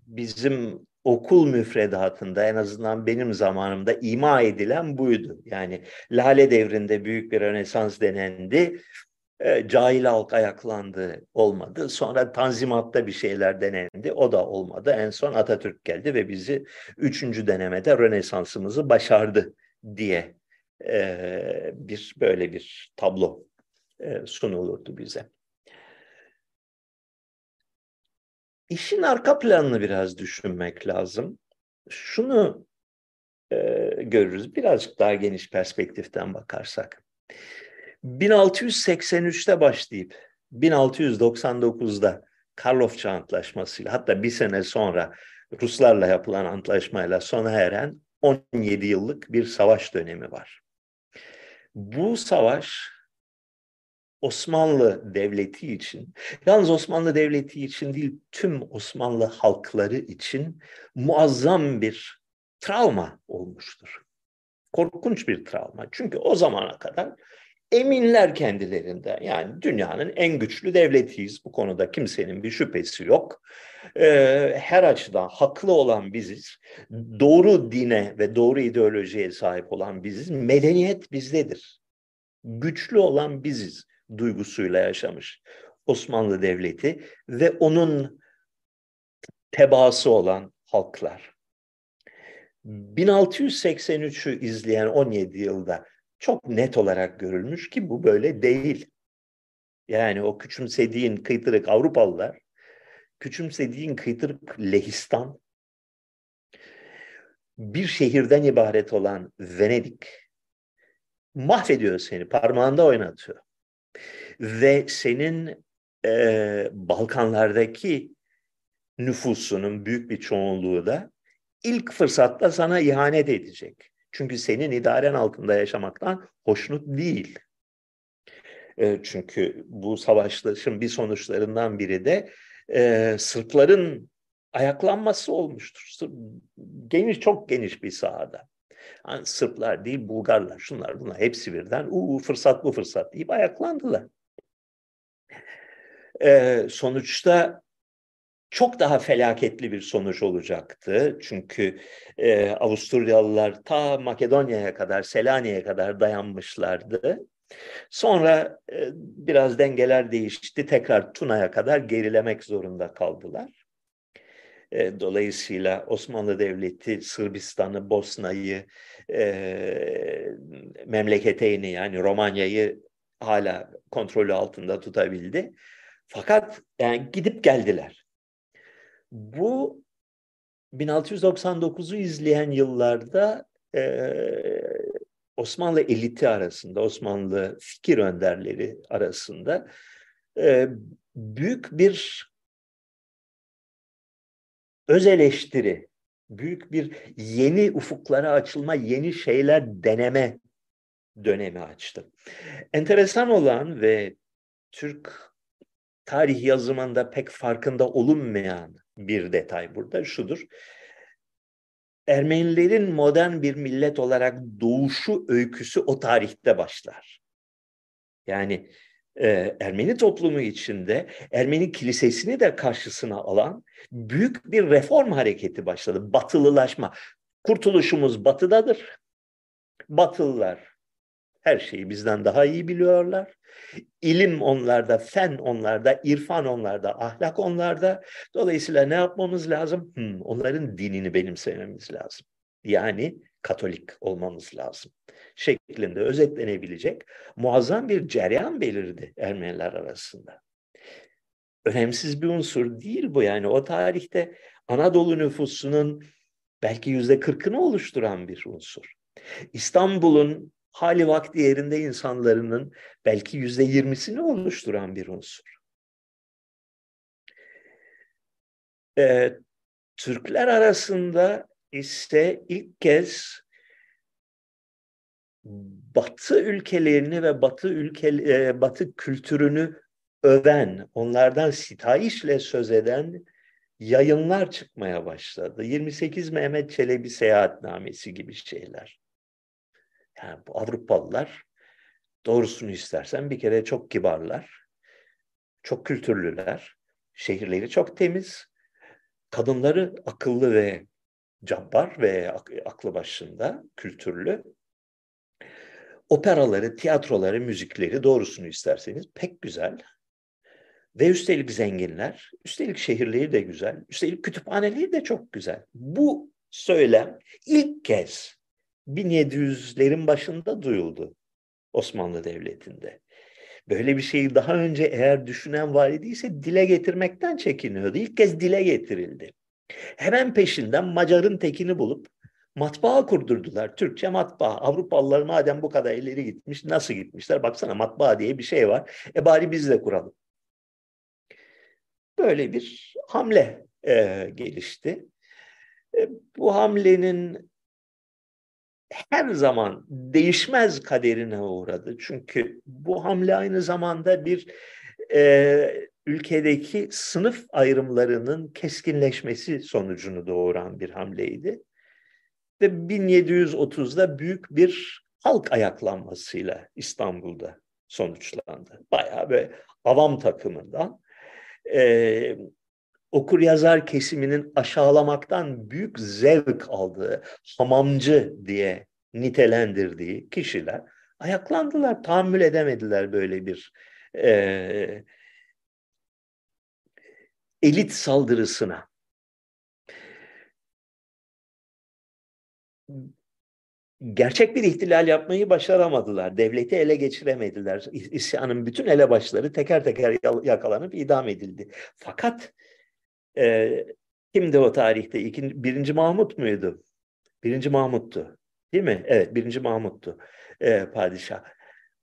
[SPEAKER 1] bizim okul müfredatında en azından benim zamanımda ima edilen buydu. Yani Lale devrinde büyük bir Rönesans denendi e, cahil halk ayaklandı, olmadı. Sonra Tanzimat'ta bir şeyler denendi, o da olmadı. En son Atatürk geldi ve bizi üçüncü denemede Rönesansımızı başardı diye e, bir böyle bir tablo e, sunulurdu bize. İşin arka planını biraz düşünmek lazım. Şunu e, görürüz, birazcık daha geniş perspektiften bakarsak. 1683'te başlayıp 1699'da Karlofça Antlaşması'yla hatta bir sene sonra Ruslarla yapılan antlaşmayla sona eren 17 yıllık bir savaş dönemi var. Bu savaş Osmanlı Devleti için, yalnız Osmanlı Devleti için değil, tüm Osmanlı halkları için muazzam bir travma olmuştur. Korkunç bir travma. Çünkü o zamana kadar eminler kendilerinde. Yani dünyanın en güçlü devletiyiz. Bu konuda kimsenin bir şüphesi yok. Ee, her açıdan haklı olan biziz. Doğru dine ve doğru ideolojiye sahip olan biziz. Medeniyet bizdedir. Güçlü olan biziz duygusuyla yaşamış Osmanlı Devleti ve onun tebaası olan halklar. 1683'ü izleyen 17 yılda çok net olarak görülmüş ki bu böyle değil. Yani o küçümsediğin kıytırık Avrupalılar, küçümsediğin kıytırık Lehistan, bir şehirden ibaret olan Venedik mahvediyor seni, parmağında oynatıyor. Ve senin e, Balkanlardaki nüfusunun büyük bir çoğunluğu da ilk fırsatta sana ihanet edecek. Çünkü senin idaren altında yaşamaktan hoşnut değil. E, çünkü bu savaşların bir sonuçlarından biri de e, Sırpların ayaklanması olmuştur. Geniş, çok geniş bir sahada. Yani Sırplar değil, Bulgarlar, şunlar bunlar hepsi birden uu fırsat bu fırsat deyip ayaklandılar. Ee, sonuçta çok daha felaketli bir sonuç olacaktı. Çünkü e, Avusturyalılar ta Makedonya'ya kadar, Selanik'e kadar dayanmışlardı. Sonra e, biraz dengeler değişti. Tekrar Tuna'ya kadar gerilemek zorunda kaldılar. E, dolayısıyla Osmanlı Devleti Sırbistan'ı, Bosna'yı, e, memleketeyni yani Romanya'yı hala kontrolü altında tutabildi. Fakat yani gidip geldiler. Bu 1699'u izleyen yıllarda e, Osmanlı eliti arasında, Osmanlı fikir önderleri arasında e, büyük bir öz eleştiri, büyük bir yeni ufuklara açılma, yeni şeyler deneme dönemi açtı. Enteresan olan ve Türk tarih yazımında pek farkında olunmayan bir detay burada şudur. Ermenilerin modern bir millet olarak doğuşu öyküsü o tarihte başlar. Yani e, Ermeni toplumu içinde Ermeni kilisesini de karşısına alan büyük bir reform hareketi başladı. Batılılaşma. Kurtuluşumuz batıdadır. Batılılar her şeyi bizden daha iyi biliyorlar. İlim onlarda, fen onlarda, irfan onlarda, ahlak onlarda. Dolayısıyla ne yapmamız lazım? Hmm, onların dinini benimsememiz lazım. Yani Katolik olmamız lazım. Şeklinde özetlenebilecek muazzam bir cereyan belirdi Ermeniler arasında. Önemsiz bir unsur değil bu yani. O tarihte Anadolu nüfusunun belki yüzde kırkını oluşturan bir unsur. İstanbul'un hali vakti yerinde insanların belki yüzde yirmisini oluşturan bir unsur. Ee, Türkler arasında ise ilk kez Batı ülkelerini ve Batı ülke e, Batı kültürünü öven, onlardan sitayişle söz eden yayınlar çıkmaya başladı. 28 Mehmet Çelebi seyahatnamesi gibi şeyler. Yani bu Avrupalılar doğrusunu istersen bir kere çok kibarlar, çok kültürlüler, şehirleri çok temiz, kadınları akıllı ve cabbar ve aklı başında, kültürlü. Operaları, tiyatroları, müzikleri doğrusunu isterseniz pek güzel. Ve üstelik zenginler, üstelik şehirleri de güzel, üstelik kütüphaneleri de çok güzel. Bu söylem ilk kez 1700'lerin başında duyuldu Osmanlı Devleti'nde. Böyle bir şeyi daha önce eğer düşünen var idiyse dile getirmekten çekiniyordu. İlk kez dile getirildi. Hemen peşinden Macar'ın tekini bulup matbaa kurdurdular. Türkçe matbaa. Avrupalılar madem bu kadar ileri gitmiş nasıl gitmişler? Baksana matbaa diye bir şey var. E bari biz de kuralım. Böyle bir hamle e, gelişti. E, bu hamlenin her zaman değişmez kaderine uğradı. Çünkü bu hamle aynı zamanda bir e, ülkedeki sınıf ayrımlarının keskinleşmesi sonucunu doğuran bir hamleydi. Ve 1730'da büyük bir halk ayaklanmasıyla İstanbul'da sonuçlandı. Bayağı böyle avam takımından e, okur yazar kesiminin aşağılamaktan büyük zevk aldığı, hamamcı diye nitelendirdiği kişiler ayaklandılar, tahammül edemediler böyle bir e, elit saldırısına. Gerçek bir ihtilal yapmayı başaramadılar. Devleti ele geçiremediler. İsyanın bütün elebaşları teker teker yakalanıp idam edildi. Fakat e, kimdi o tarihte? İkinci, birinci Mahmut muydu? Birinci Mahmut'tu. Değil mi? Evet, birinci Mahmut'tu e, padişah.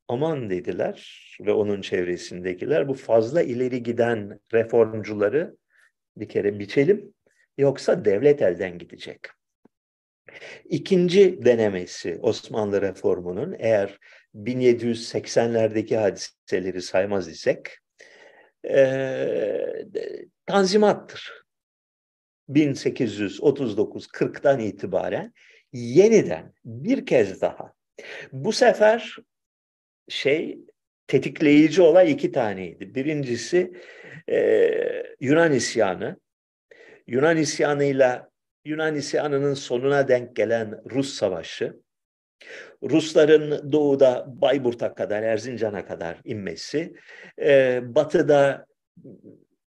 [SPEAKER 1] Aman dediler ve onun çevresindekiler bu fazla ileri giden reformcuları bir kere biçelim yoksa devlet elden gidecek. İkinci denemesi Osmanlı reformunun eğer 1780'lerdeki hadiseleri saymaz isek e, tanzimattır. 1839-40'dan itibaren yeniden bir kez daha bu sefer şey tetikleyici olay iki taneydi. Birincisi e, Yunan isyanı. Yunan isyanıyla Yunan isyanının sonuna denk gelen Rus savaşı. Rusların doğuda Bayburt'a kadar, Erzincan'a kadar inmesi, e, batıda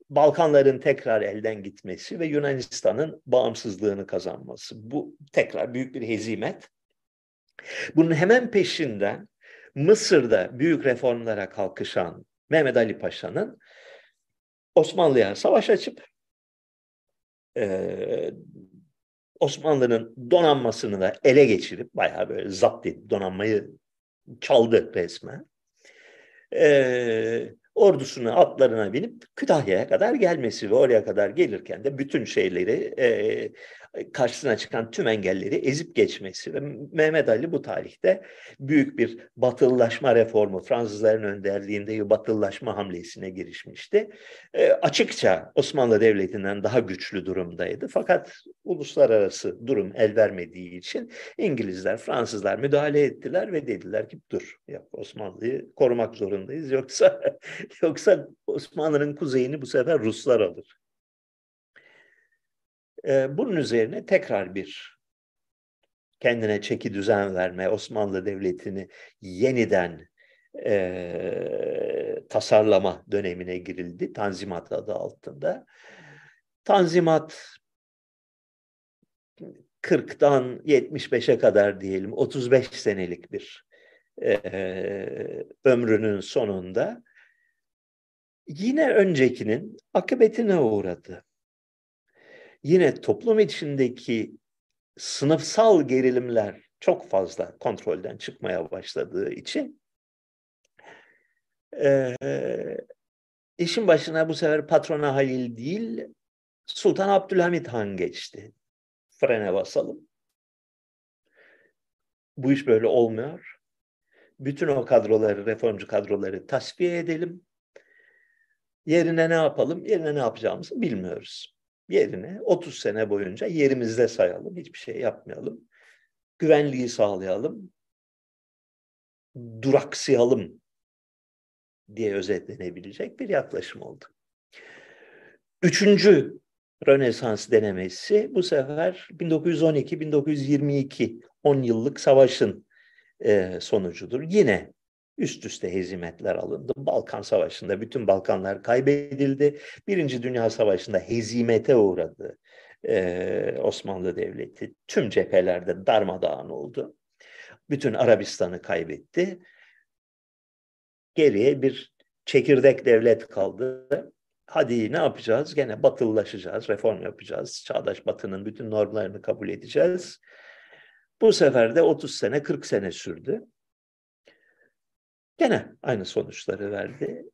[SPEAKER 1] Balkanların tekrar elden gitmesi ve Yunanistan'ın bağımsızlığını kazanması. Bu tekrar büyük bir hezimet. Bunun hemen peşinden Mısır'da büyük reformlara kalkışan Mehmet Ali Paşa'nın Osmanlı'ya savaş açıp e, Osmanlı'nın donanmasını da ele geçirip bayağı böyle zapt edip donanmayı çaldı resmen. E, ordusunu atlarına binip Kütahya'ya kadar gelmesi ve oraya kadar gelirken de bütün şeyleri e, karşısına çıkan tüm engelleri ezip geçmesi ve Mehmet Ali bu tarihte büyük bir batılılaşma reformu, Fransızların önderliğinde batılılaşma hamlesine girişmişti. E, açıkça Osmanlı Devleti'nden daha güçlü durumdaydı. Fakat uluslararası durum el vermediği için İngilizler, Fransızlar müdahale ettiler ve dediler ki dur ya Osmanlı'yı korumak zorundayız yoksa yoksa Osmanlı'nın kuzeyini bu sefer Ruslar alır. Ee, bunun üzerine tekrar bir kendine çeki düzen verme, Osmanlı Devleti'ni yeniden e, tasarlama dönemine girildi. Tanzimat adı altında. Tanzimat 40'dan 75'e kadar diyelim 35 senelik bir e, ömrünün sonunda yine öncekinin akıbetine uğradı yine toplum içindeki sınıfsal gerilimler çok fazla kontrolden çıkmaya başladığı için e, işin başına bu sefer patrona Halil değil Sultan Abdülhamit Han geçti. Frene basalım. Bu iş böyle olmuyor. Bütün o kadroları, reformcu kadroları tasfiye edelim. Yerine ne yapalım? Yerine ne yapacağımızı bilmiyoruz yerine 30 sene boyunca yerimizde sayalım, hiçbir şey yapmayalım. Güvenliği sağlayalım, duraksayalım diye özetlenebilecek bir yaklaşım oldu. Üçüncü Rönesans denemesi bu sefer 1912-1922 10 yıllık savaşın e, sonucudur. Yine üst üste hezimetler alındı. Balkan Savaşı'nda bütün Balkanlar kaybedildi. Birinci Dünya Savaşı'nda hezimete uğradı ee, Osmanlı Devleti. Tüm cephelerde darmadağın oldu. Bütün Arabistan'ı kaybetti. Geriye bir çekirdek devlet kaldı. Hadi ne yapacağız? Gene batılılaşacağız, reform yapacağız. Çağdaş batının bütün normlarını kabul edeceğiz. Bu sefer de 30 sene, 40 sene sürdü. Gene aynı sonuçları verdi.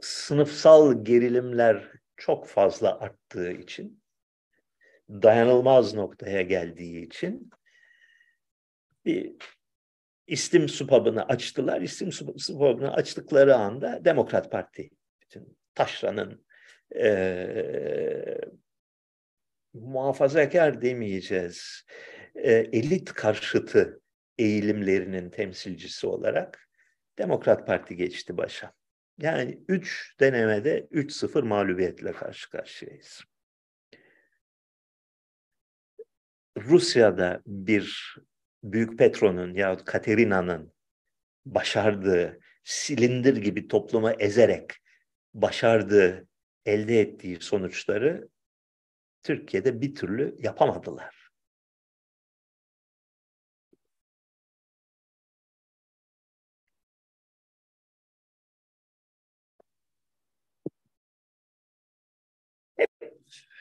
[SPEAKER 1] Sınıfsal gerilimler çok fazla arttığı için, dayanılmaz noktaya geldiği için bir istim supabını açtılar. İstim supabını açtıkları anda Demokrat Parti, bütün taşranın e, muhafazakar demeyeceğiz, e, elit karşıtı eğilimlerinin temsilcisi olarak Demokrat Parti geçti başa. Yani üç denemede 3-0 mağlubiyetle karşı karşıyayız. Rusya'da bir Büyük Petro'nun yahut Katerina'nın başardığı, silindir gibi toplumu ezerek başardığı, elde ettiği sonuçları Türkiye'de bir türlü yapamadılar.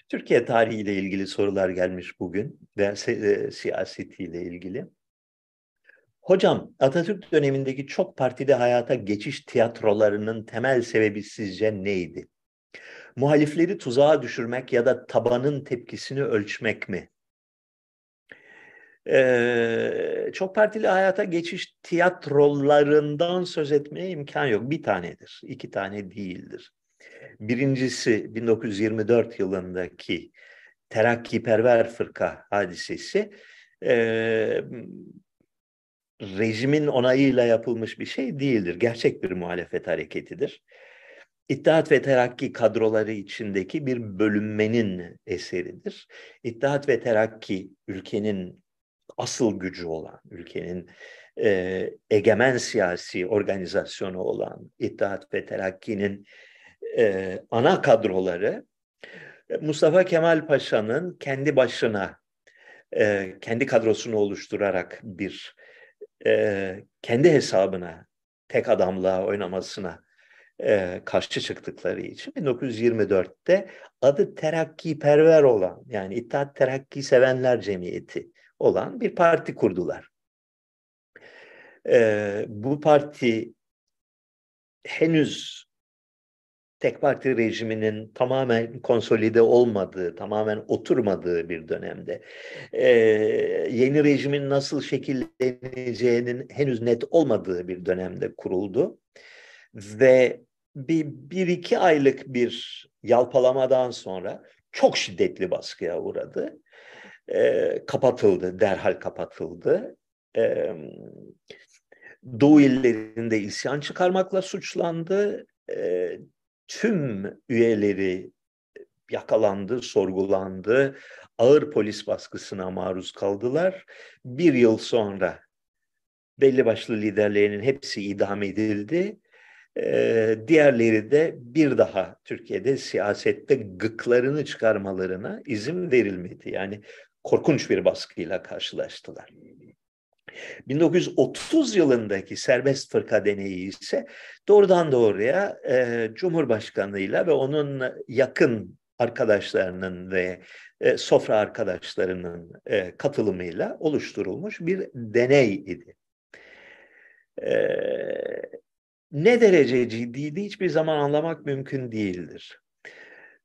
[SPEAKER 1] Türkiye tarihiyle ilgili sorular gelmiş bugün ve e, siyasetiyle ilgili. Hocam Atatürk dönemindeki çok partide hayata geçiş tiyatrolarının temel sebebi sizce neydi? Muhalifleri tuzağa düşürmek ya da tabanın tepkisini ölçmek mi? Ee, çok partili hayata geçiş tiyatrolarından söz etmeye imkan yok. Bir tanedir, iki tane değildir. Birincisi 1924 yılındaki terakkiperver fırka hadisesi e, rejimin onayıyla yapılmış bir şey değildir. Gerçek bir muhalefet hareketidir. İttihat ve Terakki kadroları içindeki bir bölünmenin eseridir. İttihat ve Terakki ülkenin asıl gücü olan, ülkenin e, egemen siyasi organizasyonu olan İttihat ve Terakki'nin e, ana kadroları e, Mustafa Kemal Paşa'nın kendi başına e, kendi kadrosunu oluşturarak bir e, kendi hesabına tek adamlığa oynamasına e, karşı çıktıkları için 1924'te adı Terakki Perver olan yani İttihat Terakki Sevenler Cemiyeti olan bir parti kurdular. E, bu parti henüz tek parti rejiminin tamamen konsolide olmadığı, tamamen oturmadığı bir dönemde, e, yeni rejimin nasıl şekilleneceğinin henüz net olmadığı bir dönemde kuruldu. Ve bir, bir iki aylık bir yalpalamadan sonra çok şiddetli baskıya uğradı. E, kapatıldı, derhal kapatıldı. E, Doğu illerinde isyan çıkarmakla suçlandı. E, tüm üyeleri yakalandı, sorgulandı. Ağır polis baskısına maruz kaldılar. Bir yıl sonra belli başlı liderlerinin hepsi idam edildi. Ee, diğerleri de bir daha Türkiye'de siyasette gıklarını çıkarmalarına izin verilmedi. Yani korkunç bir baskıyla karşılaştılar. 1930 yılındaki serbest fırka deneyi ise doğrudan doğruya e, Cumhurbaşkanı'yla ve onun yakın arkadaşlarının ve e, sofra arkadaşlarının e, katılımıyla oluşturulmuş bir deney idi. E, ne derece ciddiydi hiçbir zaman anlamak mümkün değildir.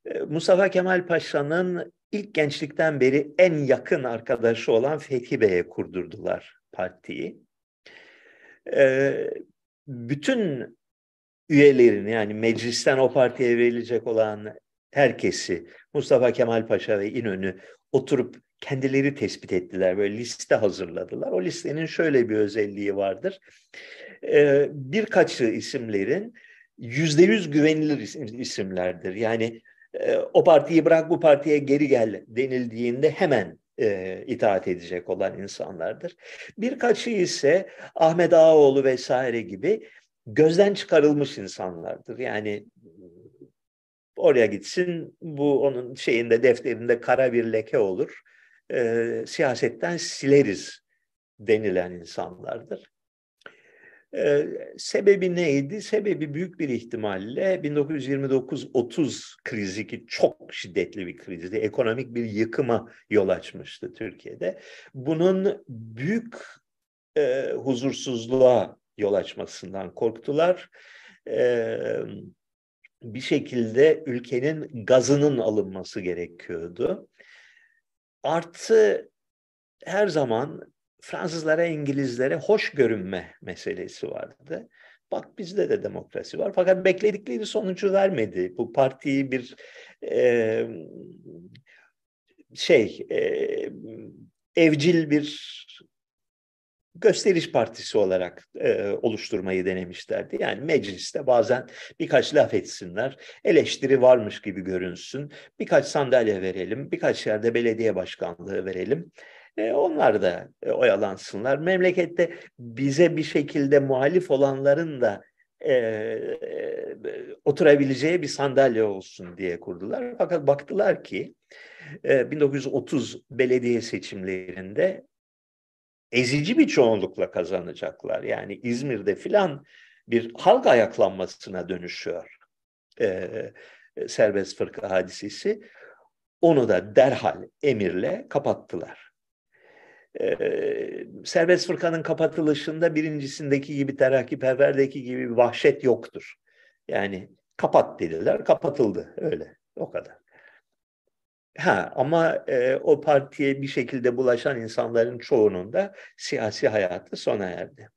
[SPEAKER 1] E, Mustafa Kemal Paşa'nın ilk gençlikten beri en yakın arkadaşı olan Fethi Bey'e kurdurdular partiyi. E, bütün üyelerini yani meclisten o partiye verilecek olan herkesi Mustafa Kemal Paşa ve İnönü oturup kendileri tespit ettiler. Böyle liste hazırladılar. O listenin şöyle bir özelliği vardır. Ee, birkaçı isimlerin yüzde yüz güvenilir isimlerdir. Yani e, o partiyi bırak bu partiye geri gel denildiğinde hemen e, itaat edecek olan insanlardır. Birkaçı ise Ahmet Ağaoğlu vesaire gibi gözden çıkarılmış insanlardır. Yani oraya gitsin bu onun şeyinde defterinde kara bir leke olur. E, siyasetten sileriz denilen insanlardır. Ee, sebebi neydi? Sebebi büyük bir ihtimalle 1929-30 krizi ki çok şiddetli bir krizdi. Ekonomik bir yıkıma yol açmıştı Türkiye'de. Bunun büyük e, huzursuzluğa yol açmasından korktular. E, bir şekilde ülkenin gazının alınması gerekiyordu. Artı her zaman Fransızlara, İngilizlere hoş görünme meselesi vardı. Bak bizde de demokrasi var. Fakat bekledikleri sonucu vermedi. Bu partiyi bir e, şey e, evcil bir gösteriş partisi olarak e, oluşturmayı denemişlerdi. Yani mecliste bazen birkaç laf etsinler, eleştiri varmış gibi görünsün, birkaç sandalye verelim, birkaç yerde belediye başkanlığı verelim. E, onlar da e, oyalansınlar. Memlekette bize bir şekilde muhalif olanların da e, e, oturabileceği bir sandalye olsun diye kurdular. Fakat baktılar ki e, 1930 belediye seçimlerinde ezici bir çoğunlukla kazanacaklar. Yani İzmir'de filan bir halk ayaklanmasına dönüşüyor e, serbest fırka hadisesi. Onu da derhal emirle kapattılar. Ee, serbest fırkanın kapatılışında birincisindeki gibi terakkiperverdeki gibi bir vahşet yoktur. Yani kapat dediler, kapatıldı öyle o kadar. Ha ama e, o partiye bir şekilde bulaşan insanların çoğunun da siyasi hayatı sona erdi.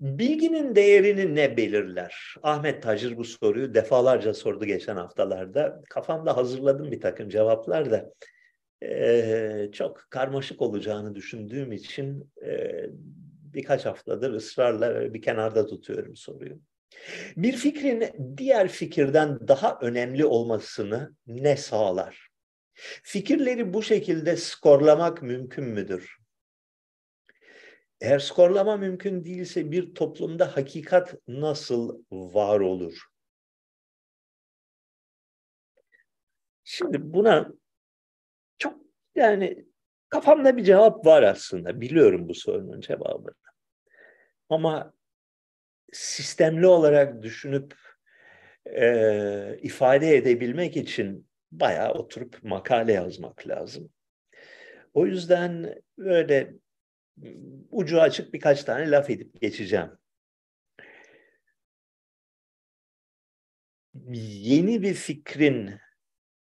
[SPEAKER 1] Bilginin değerini ne belirler? Ahmet Tacir bu soruyu defalarca sordu geçen haftalarda. Kafamda hazırladım bir takım cevaplar da çok karmaşık olacağını düşündüğüm için birkaç haftadır ısrarla bir kenarda tutuyorum soruyu. Bir fikrin diğer fikirden daha önemli olmasını ne sağlar? Fikirleri bu şekilde skorlamak mümkün müdür? Eğer skorlama mümkün değilse bir toplumda hakikat nasıl var olur? Şimdi buna yani kafamda bir cevap var aslında. Biliyorum bu sorunun cevabını. Ama sistemli olarak düşünüp e, ifade edebilmek için bayağı oturup makale yazmak lazım. O yüzden böyle ucu açık birkaç tane laf edip geçeceğim. yeni bir fikrin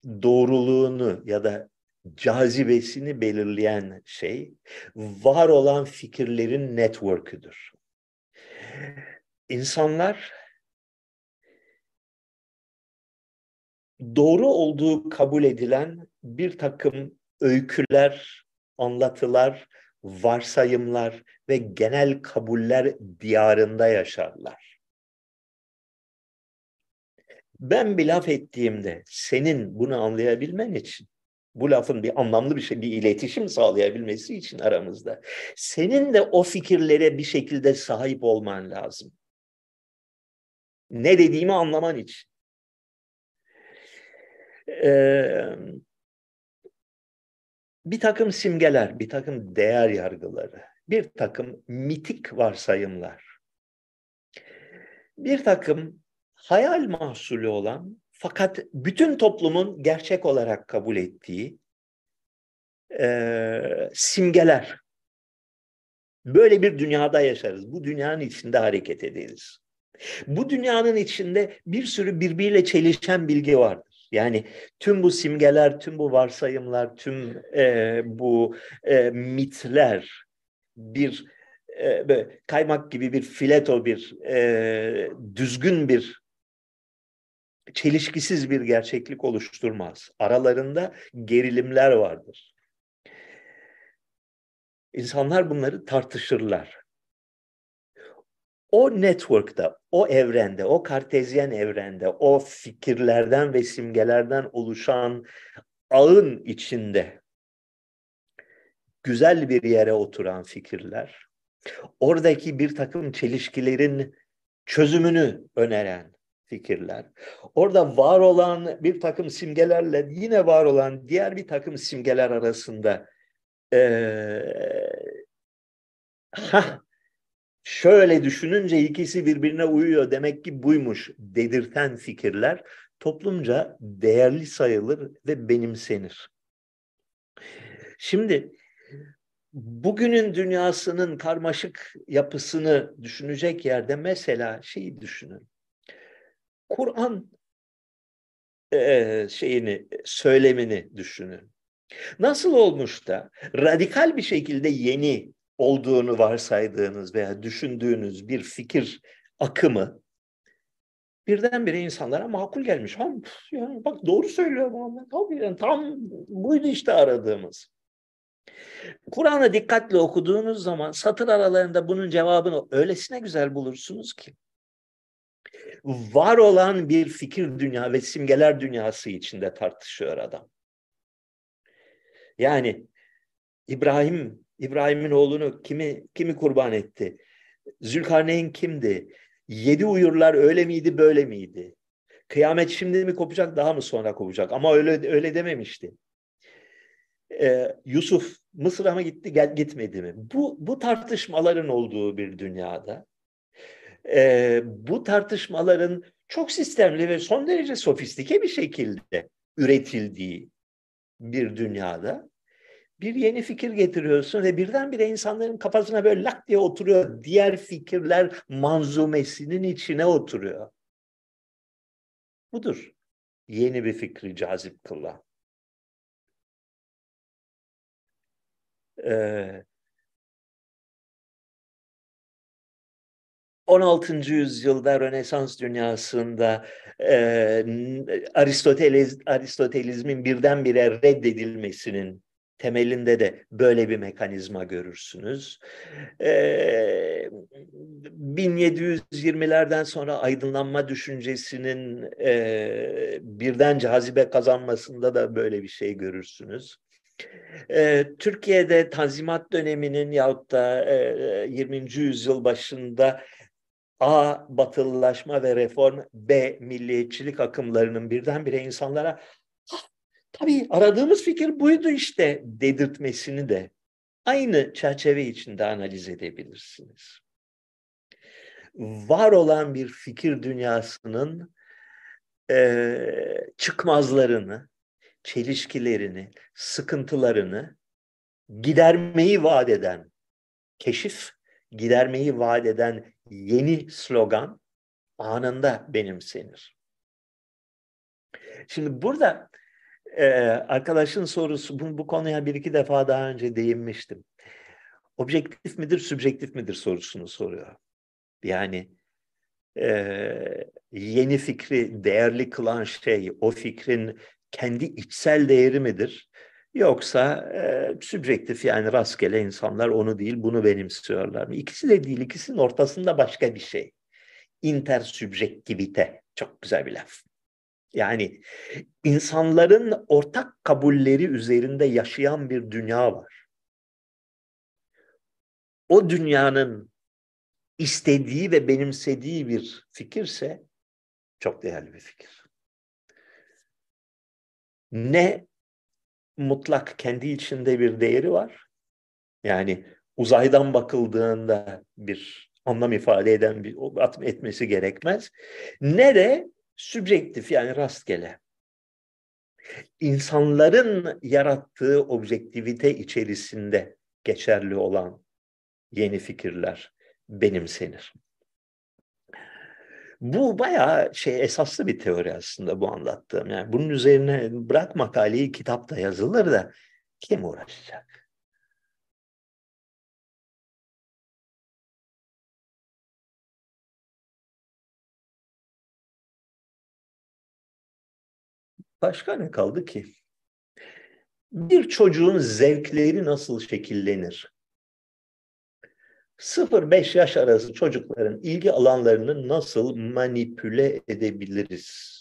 [SPEAKER 1] doğruluğunu ya da cazibesini belirleyen şey var olan fikirlerin network'üdür. İnsanlar doğru olduğu kabul edilen bir takım öyküler, anlatılar, varsayımlar ve genel kabuller diyarında yaşarlar. Ben bir laf ettiğimde senin bunu anlayabilmen için bu lafın bir anlamlı bir şey, bir iletişim sağlayabilmesi için aramızda. Senin de o fikirlere bir şekilde sahip olman lazım. Ne dediğimi anlaman için. Ee, bir takım simgeler, bir takım değer yargıları, bir takım mitik varsayımlar, bir takım hayal mahsulü olan fakat bütün toplumun gerçek olarak kabul ettiği e, simgeler. Böyle bir dünyada yaşarız. Bu dünyanın içinde hareket ederiz. Bu dünyanın içinde bir sürü birbiriyle çelişen bilgi vardır. Yani tüm bu simgeler, tüm bu varsayımlar, tüm e, bu e, mitler bir e, kaymak gibi bir fileto, bir e, düzgün bir çelişkisiz bir gerçeklik oluşturmaz. Aralarında gerilimler vardır. İnsanlar bunları tartışırlar. O network'ta, o evrende, o kartezyen evrende, o fikirlerden ve simgelerden oluşan ağın içinde güzel bir yere oturan fikirler, oradaki bir takım çelişkilerin çözümünü öneren fikirler. Orada var olan bir takım simgelerle yine var olan diğer bir takım simgeler arasında ee, ha şöyle düşününce ikisi birbirine uyuyor demek ki buymuş dedirten fikirler toplumca değerli sayılır ve benimsenir. Şimdi bugünün dünyasının karmaşık yapısını düşünecek yerde mesela şeyi düşünün. Kur'an e, şeyini, söylemini düşünün. Nasıl olmuş da radikal bir şekilde yeni olduğunu varsaydığınız veya düşündüğünüz bir fikir akımı birdenbire insanlara makul gelmiş. Ha, yani bak doğru söylüyor Muhammed. Tabii yani tam buydu işte aradığımız. Kur'an'ı dikkatli okuduğunuz zaman satır aralarında bunun cevabını öylesine güzel bulursunuz ki var olan bir fikir dünya ve simgeler dünyası içinde tartışıyor adam. Yani İbrahim İbrahim'in oğlunu kimi kimi kurban etti? Zülkarneyn kimdi? Yedi uyurlar öyle miydi böyle miydi? Kıyamet şimdi mi kopacak daha mı sonra kopacak? Ama öyle öyle dememişti. Ee, Yusuf Mısır'a mı gitti gel, gitmedi mi? Bu, bu tartışmaların olduğu bir dünyada e, bu tartışmaların çok sistemli ve son derece sofistike bir şekilde üretildiği bir dünyada bir yeni fikir getiriyorsun ve birdenbire insanların kafasına böyle lak diye oturuyor. Diğer fikirler manzumesinin içine oturuyor. Budur yeni bir fikri cazip kılan. Ee, 16. yüzyılda Rönesans dünyasında e, Aristoteles, Aristotelizmin birdenbire reddedilmesinin temelinde de böyle bir mekanizma görürsünüz. E, 1720'lerden sonra aydınlanma düşüncesinin e, birden cazibe kazanmasında da böyle bir şey görürsünüz. E, Türkiye'de Tanzimat döneminin yahut da e, 20. yüzyıl başında A. Batılılaşma ve reform, B. Milliyetçilik akımlarının birdenbire insanlara tabii aradığımız fikir buydu işte dedirtmesini de aynı çerçeve içinde analiz edebilirsiniz. Var olan bir fikir dünyasının e, çıkmazlarını, çelişkilerini, sıkıntılarını gidermeyi vaat eden keşif, gidermeyi vaat eden yeni slogan anında benimsenir. Şimdi burada e, arkadaşın sorusu, bu, bu konuya bir iki defa daha önce değinmiştim. Objektif midir, sübjektif midir sorusunu soruyor. Yani e, yeni fikri değerli kılan şey o fikrin kendi içsel değeri midir? Yoksa e, sübjektif yani rastgele insanlar onu değil bunu benimsiyorlar mı? İkisi de değil, ikisinin ortasında başka bir şey. Intersübjektivite. Çok güzel bir laf. Yani insanların ortak kabulleri üzerinde yaşayan bir dünya var. O dünyanın istediği ve benimsediği bir fikirse çok değerli bir fikir. Ne mutlak kendi içinde bir değeri var. Yani uzaydan bakıldığında bir anlam ifade eden bir etmesi gerekmez. Ne de sübjektif yani rastgele. İnsanların yarattığı objektivite içerisinde geçerli olan yeni fikirler benimsenir. Bu bayağı şey esaslı bir teori aslında bu anlattığım. Yani bunun üzerine bırak makaleyi kitapta yazılır da kim uğraşacak? Başka ne kaldı ki? Bir çocuğun zevkleri nasıl şekillenir? 0-5 yaş arası çocukların ilgi alanlarını nasıl manipüle edebiliriz?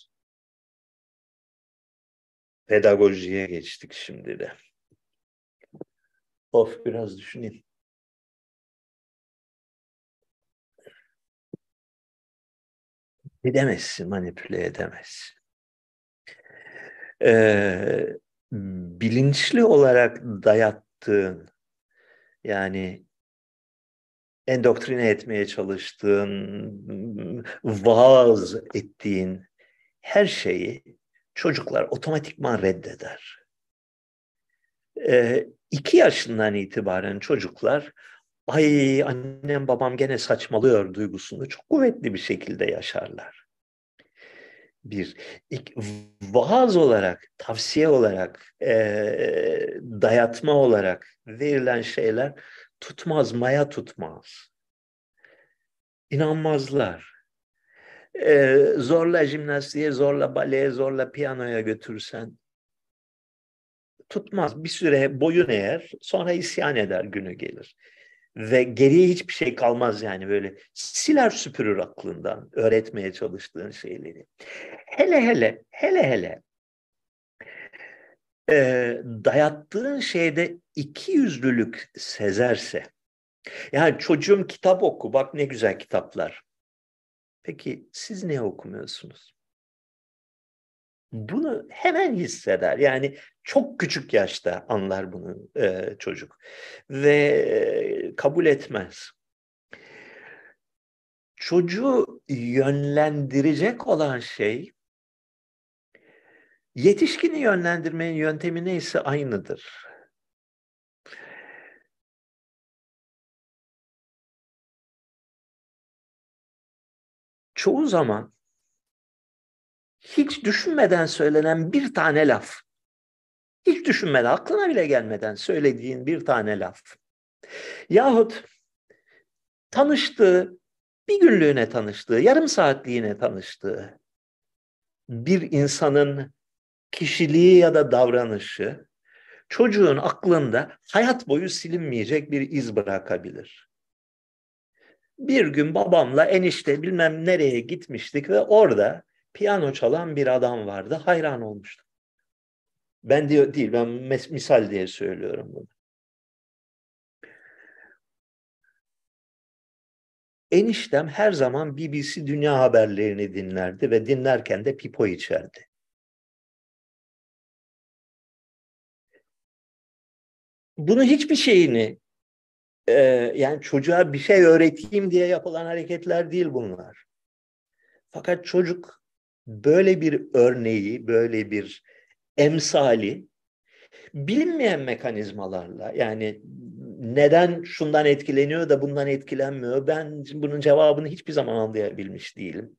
[SPEAKER 1] Pedagojiye geçtik şimdi de. Of biraz düşüneyim. Edemezsin, manipüle edemezsin. Ee, bilinçli olarak dayattığın yani endoktrine etmeye çalıştığın, vaaz ettiğin her şeyi çocuklar otomatikman reddeder. Ee, iki yaşından itibaren çocuklar ay annem babam gene saçmalıyor duygusunu çok kuvvetli bir şekilde yaşarlar. Bir, ilk, vaaz olarak, tavsiye olarak, e, dayatma olarak verilen şeyler tutmaz, maya tutmaz. İnanmazlar. Ee, zorla jimnastiğe, zorla baleye, zorla piyanoya götürsen tutmaz. Bir süre boyun eğer, sonra isyan eder günü gelir. Ve geriye hiçbir şey kalmaz yani böyle siler süpürür aklından öğretmeye çalıştığın şeyleri. Hele hele, hele hele e, dayattığın şeyde iki yüzlülük sezerse, yani çocuğum kitap oku, bak ne güzel kitaplar. Peki siz ne okumuyorsunuz? Bunu hemen hisseder. Yani çok küçük yaşta anlar bunu e, çocuk ve kabul etmez. Çocuğu yönlendirecek olan şey Yetişkini yönlendirmenin yöntemi neyse aynıdır. Çoğu zaman hiç düşünmeden söylenen bir tane laf, hiç düşünmeden, aklına bile gelmeden söylediğin bir tane laf. Yahut tanıştığı, bir günlüğüne tanıştığı, yarım saatliğine tanıştığı bir insanın kişiliği ya da davranışı çocuğun aklında hayat boyu silinmeyecek bir iz bırakabilir. Bir gün babamla enişte bilmem nereye gitmiştik ve orada piyano çalan bir adam vardı. Hayran olmuştum. Ben diyor değil, ben misal diye söylüyorum bunu. Eniştem her zaman BBC Dünya haberlerini dinlerdi ve dinlerken de pipo içerdi. Bunu hiçbir şeyini e, yani çocuğa bir şey öğreteyim diye yapılan hareketler değil bunlar. Fakat çocuk böyle bir örneği, böyle bir emsali bilinmeyen mekanizmalarla yani neden şundan etkileniyor da bundan etkilenmiyor ben bunun cevabını hiçbir zaman anlayabilmiş değilim.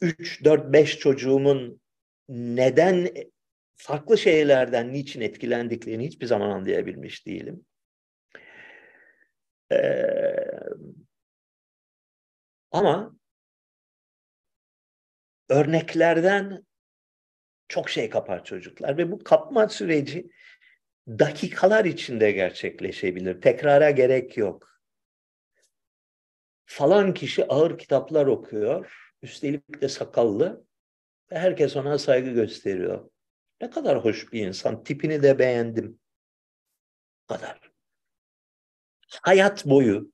[SPEAKER 1] 3, 4, 5 çocuğumun neden farklı şeylerden niçin etkilendiklerini hiçbir zaman anlayabilmiş değilim. Ee, ama örneklerden çok şey kapar çocuklar ve bu kapma süreci dakikalar içinde gerçekleşebilir. Tekrara gerek yok. Falan kişi ağır kitaplar okuyor, üstelik de sakallı herkes ona saygı gösteriyor. Ne kadar hoş bir insan, tipini de beğendim. Bu kadar. Hayat boyu,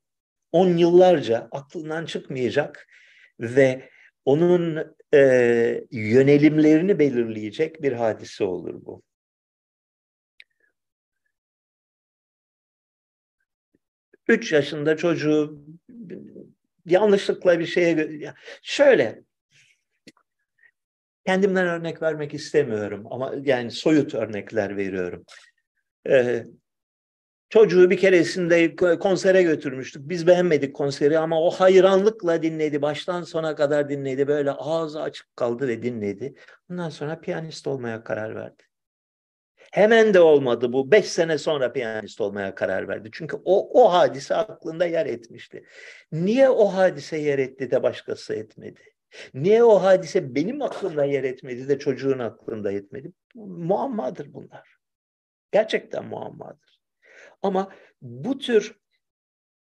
[SPEAKER 1] on yıllarca aklından çıkmayacak ve onun e, yönelimlerini belirleyecek bir hadise olur bu. Üç yaşında çocuğu yanlışlıkla bir şeye şöyle kendimden örnek vermek istemiyorum ama yani soyut örnekler veriyorum. Ee, çocuğu bir keresinde konsere götürmüştük. Biz beğenmedik konseri ama o hayranlıkla dinledi. Baştan sona kadar dinledi. Böyle ağzı açık kaldı ve dinledi. Ondan sonra piyanist olmaya karar verdi. Hemen de olmadı bu. Beş sene sonra piyanist olmaya karar verdi. Çünkü o, o hadise aklında yer etmişti. Niye o hadise yer etti de başkası etmedi? Niye o hadise benim aklımda yer etmedi de çocuğun aklında etmedi? Muammadır bunlar. Gerçekten muammadır. Ama bu tür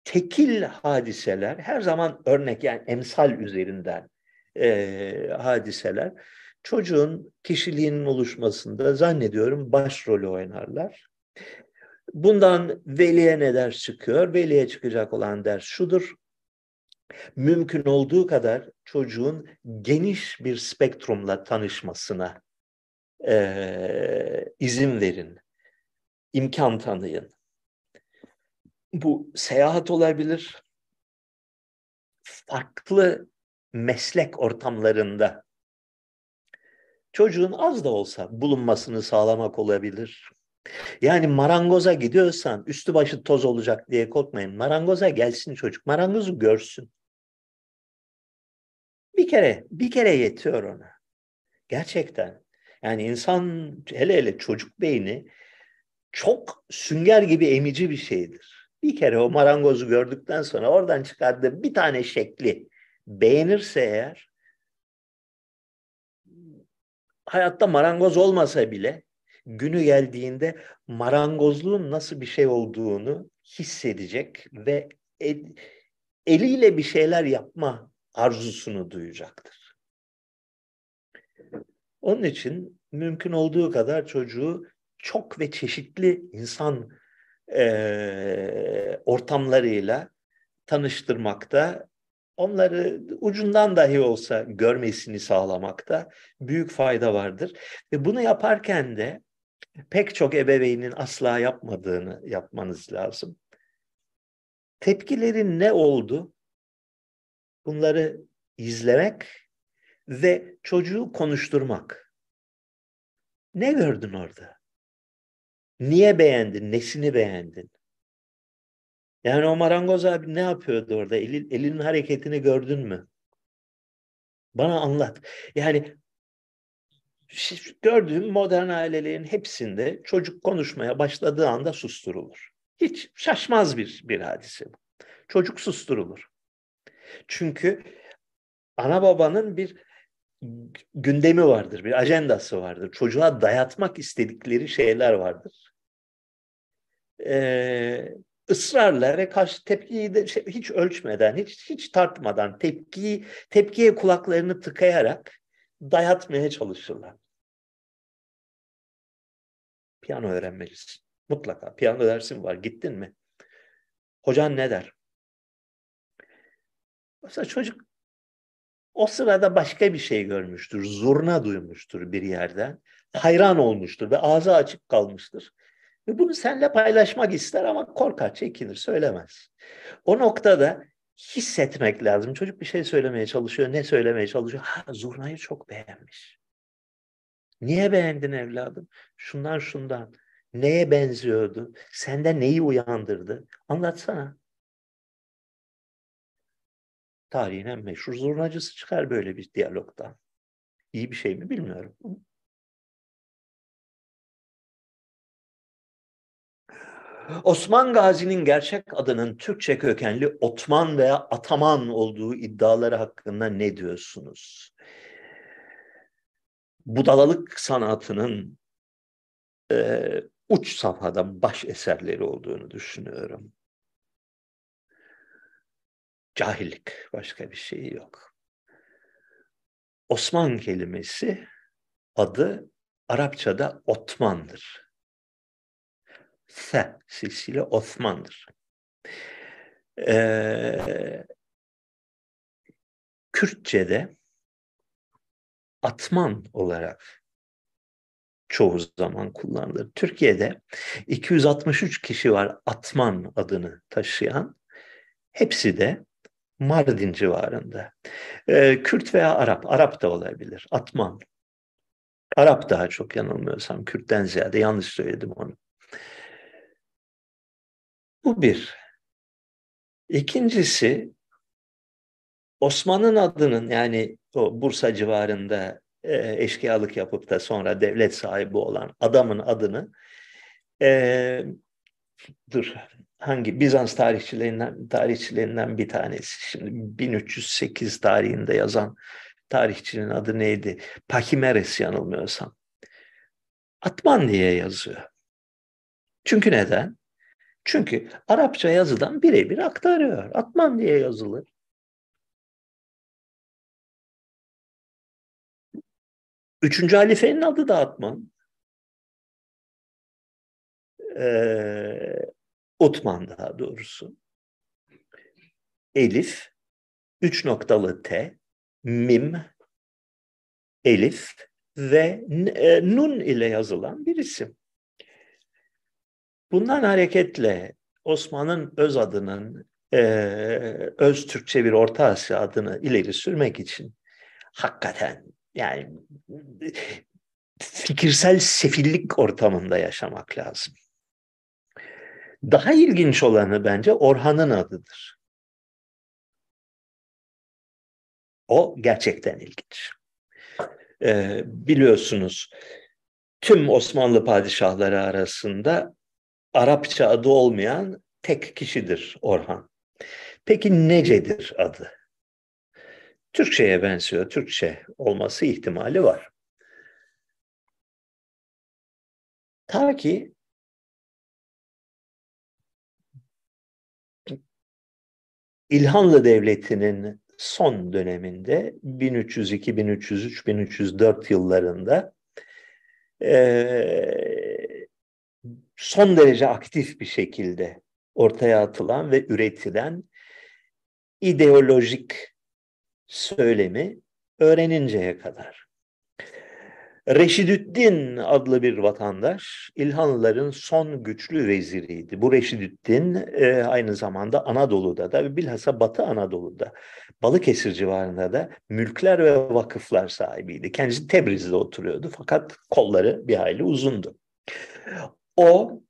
[SPEAKER 1] tekil hadiseler her zaman örnek yani emsal üzerinden e, hadiseler çocuğun kişiliğinin oluşmasında zannediyorum başrolü oynarlar. Bundan veliye ne ders çıkıyor? Veliye çıkacak olan ders şudur. Mümkün olduğu kadar çocuğun geniş bir spektrumla tanışmasına e, izin verin. imkan tanıyın. Bu seyahat olabilir. Farklı meslek ortamlarında çocuğun az da olsa bulunmasını sağlamak olabilir. Yani marangoza gidiyorsan üstü başı toz olacak diye korkmayın. Marangoza gelsin çocuk. Marangozu görsün. Bir kere, bir kere yetiyor ona. Gerçekten. Yani insan hele hele çocuk beyni çok sünger gibi emici bir şeydir. Bir kere o marangozu gördükten sonra oradan çıkardığı bir tane şekli beğenirse eğer hayatta marangoz olmasa bile günü geldiğinde marangozluğun nasıl bir şey olduğunu hissedecek ve el, eliyle bir şeyler yapma arzusunu duyacaktır. Onun için mümkün olduğu kadar çocuğu çok ve çeşitli insan e, ortamlarıyla tanıştırmakta onları ucundan dahi olsa görmesini sağlamakta büyük fayda vardır. Ve bunu yaparken de pek çok ebeveynin asla yapmadığını yapmanız lazım. Tepkilerin ne oldu? Bunları izlemek ve çocuğu konuşturmak. Ne gördün orada? Niye beğendin? Nesini beğendin? Yani o marangoz abi ne yapıyordu orada? Elin, elinin hareketini gördün mü? Bana anlat. Yani gördüğüm modern ailelerin hepsinde çocuk konuşmaya başladığı anda susturulur. Hiç şaşmaz bir, bir hadise bu. Çocuk susturulur. Çünkü ana babanın bir gündemi vardır, bir ajandası vardır. Çocuğa dayatmak istedikleri şeyler vardır. Ee, ısrarla ve karşı tepkiyi de şey, hiç ölçmeden, hiç hiç tartmadan tepkiyi tepkiye kulaklarını tıkayarak dayatmaya çalışırlar. Piyano öğrenmelisin. Mutlaka. Piyano dersin var. Gittin mi? Hocan ne der? Mesela çocuk o sırada başka bir şey görmüştür. Zurna duymuştur bir yerden. Hayran olmuştur ve ağzı açık kalmıştır. Ve bunu seninle paylaşmak ister ama korkar, çekinir, söylemez. O noktada hissetmek lazım. Çocuk bir şey söylemeye çalışıyor. Ne söylemeye çalışıyor? Ha, zurnayı çok beğenmiş. Niye beğendin evladım? Şundan şundan. Neye benziyordu? Sende neyi uyandırdı? Anlatsana. Tarihin en meşhur zurnacısı çıkar böyle bir diyalogdan. iyi bir şey mi bilmiyorum. Osman Gazi'nin gerçek adının Türkçe kökenli Otman veya Ataman olduğu iddiaları hakkında ne diyorsunuz? Budalalık sanatının e, uç safhada baş eserleri olduğunu düşünüyorum. Cahillik, başka bir şey yok. Osman kelimesi adı Arapçada Otman'dır. Se sesiyle Osman'dır. Ee, Kürtçe'de atman olarak çoğu zaman kullanılır. Türkiye'de 263 kişi var Atman adını taşıyan. Hepsi de Mardin civarında. Ee, Kürt veya Arap, Arap da olabilir. Atman. Arap daha çok yanılmıyorsam. Kürt'ten ziyade yanlış söyledim onu. Bu bir. İkincisi Osman'ın adının yani o Bursa civarında e, eşkıyalık yapıp da sonra devlet sahibi olan adamın adını e, dur hangi Bizans tarihçilerinden tarihçilerinden bir tanesi şimdi 1308 tarihinde yazan tarihçinin adı neydi? Pakimeres yanılmıyorsam. Atman diye yazıyor. Çünkü neden? Çünkü Arapça yazıdan birebir aktarıyor. Atman diye yazılır. Üçüncü halifenin adı da Atman. Ee, Otman daha doğrusu. Elif, üç noktalı T, Mim, Elif ve e, Nun ile yazılan bir isim. Bundan hareketle Osman'ın öz adının e, öz Türkçe bir Orta Asya adını ileri sürmek için hakikaten yani fikirsel sefillik ortamında yaşamak lazım. Daha ilginç olanı bence Orhan'ın adıdır. O gerçekten ilginç. Ee, biliyorsunuz tüm Osmanlı padişahları arasında Arapça adı olmayan tek kişidir Orhan. Peki necedir adı? Türkçe'ye benziyor. Türkçe olması ihtimali var. Ta ki İlhanlı Devleti'nin son döneminde 1302, 1303, 1304 yıllarında e, son derece aktif bir şekilde ortaya atılan ve üretilen ideolojik söylemi öğreninceye kadar. Reşidüddin adlı bir vatandaş İlhanlıların son güçlü veziriydi. Bu Reşidüddin e, aynı zamanda Anadolu'da da bilhassa Batı Anadolu'da Balıkesir civarında da mülkler ve vakıflar sahibiydi. Kendisi Tebriz'de oturuyordu fakat kolları bir hayli uzundu. O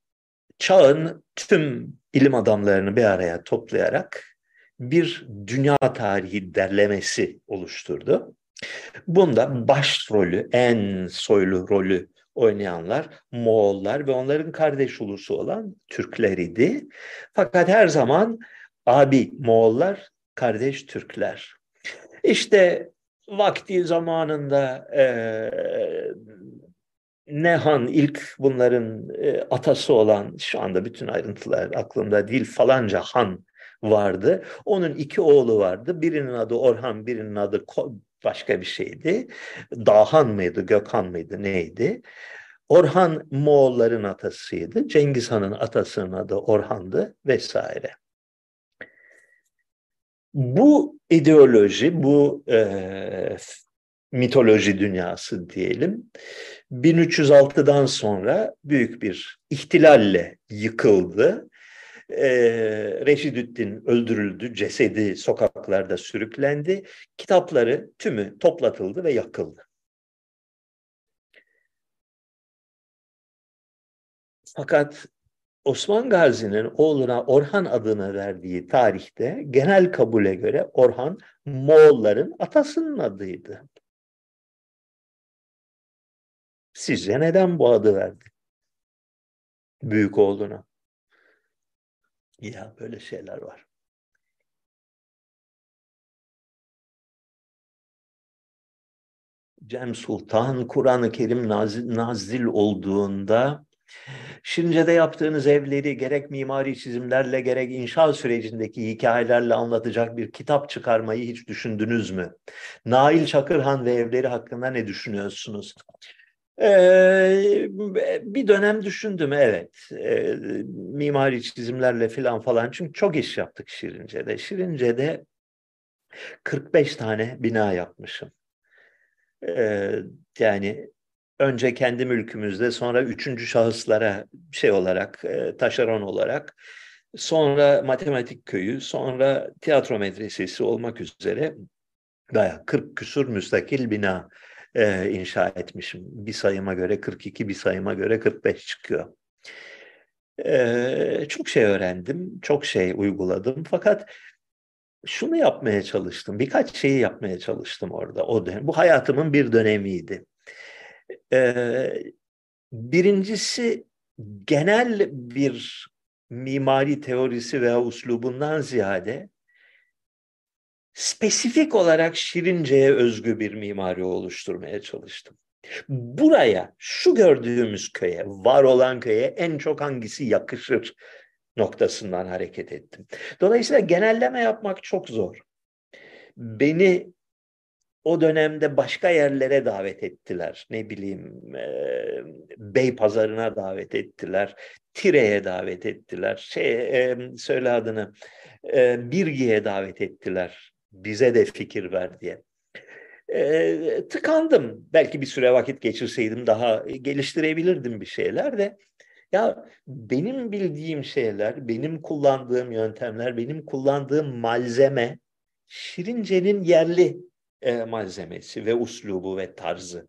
[SPEAKER 1] çağın tüm ilim adamlarını bir araya toplayarak bir dünya tarihi derlemesi oluşturdu. Bunda başrolü, en soylu rolü oynayanlar Moğollar ve onların kardeş ulusu olan Türkler idi. Fakat her zaman abi Moğollar, kardeş Türkler. İşte vakti zamanında e, Nehan ilk bunların e, atası olan şu anda bütün ayrıntılar aklımda değil falanca han vardı. Onun iki oğlu vardı. Birinin adı Orhan, birinin adı başka bir şeydi. Dahan mıydı, Gökhan mıydı, neydi? Orhan Moğolların atasıydı. Cengiz Han'ın atasının adı Orhan'dı vesaire. Bu ideoloji, bu e, mitoloji dünyası diyelim, 1306'dan sonra büyük bir ihtilalle yıkıldı e, Reşidüddin öldürüldü, cesedi sokaklarda sürüklendi, kitapları tümü toplatıldı ve yakıldı. Fakat Osman Gazi'nin oğluna Orhan adını verdiği tarihte genel kabule göre Orhan Moğolların atasının adıydı. Sizce neden bu adı verdi? Büyük olduğuna. Ya böyle şeyler var. Cem Sultan Kur'an-ı Kerim nazil, olduğunda Şirince'de yaptığınız evleri gerek mimari çizimlerle gerek inşa sürecindeki hikayelerle anlatacak bir kitap çıkarmayı hiç düşündünüz mü? Nail Çakırhan ve evleri hakkında ne düşünüyorsunuz? Ee, bir dönem düşündüm evet. Ee, mimari çizimlerle falan falan. Çünkü çok iş yaptık Şirince'de. Şirince'de 45 tane bina yapmışım. Ee, yani önce kendi mülkümüzde sonra üçüncü şahıslara şey olarak e, taşeron olarak sonra matematik köyü sonra tiyatro medresesi olmak üzere bayağı 40 küsur müstakil bina e, inşa etmişim. Bir sayıma göre 42 bir sayıma göre 45 çıkıyor. E, çok şey öğrendim, çok şey uyguladım fakat şunu yapmaya çalıştım. Birkaç şeyi yapmaya çalıştım orada o dönem. Bu hayatımın bir dönemiydi. Ee, birincisi genel bir mimari teorisi veya uslubundan ziyade spesifik olarak Şirince'ye özgü bir mimari oluşturmaya çalıştım. Buraya, şu gördüğümüz köye, var olan köye en çok hangisi yakışır noktasından hareket ettim. Dolayısıyla genelleme yapmak çok zor. Beni o dönemde başka yerlere davet ettiler. Ne bileyim e, Bey Pazarına davet ettiler. Tire'ye davet ettiler. Şey e, söyle adını e, Birgi'ye davet ettiler. Bize de fikir ver diye. E, tıkandım. Belki bir süre vakit geçirseydim daha geliştirebilirdim bir şeyler de. Ya benim bildiğim şeyler, benim kullandığım yöntemler, benim kullandığım malzeme Şirince'nin yerli e, malzemesi ve uslubu ve tarzı.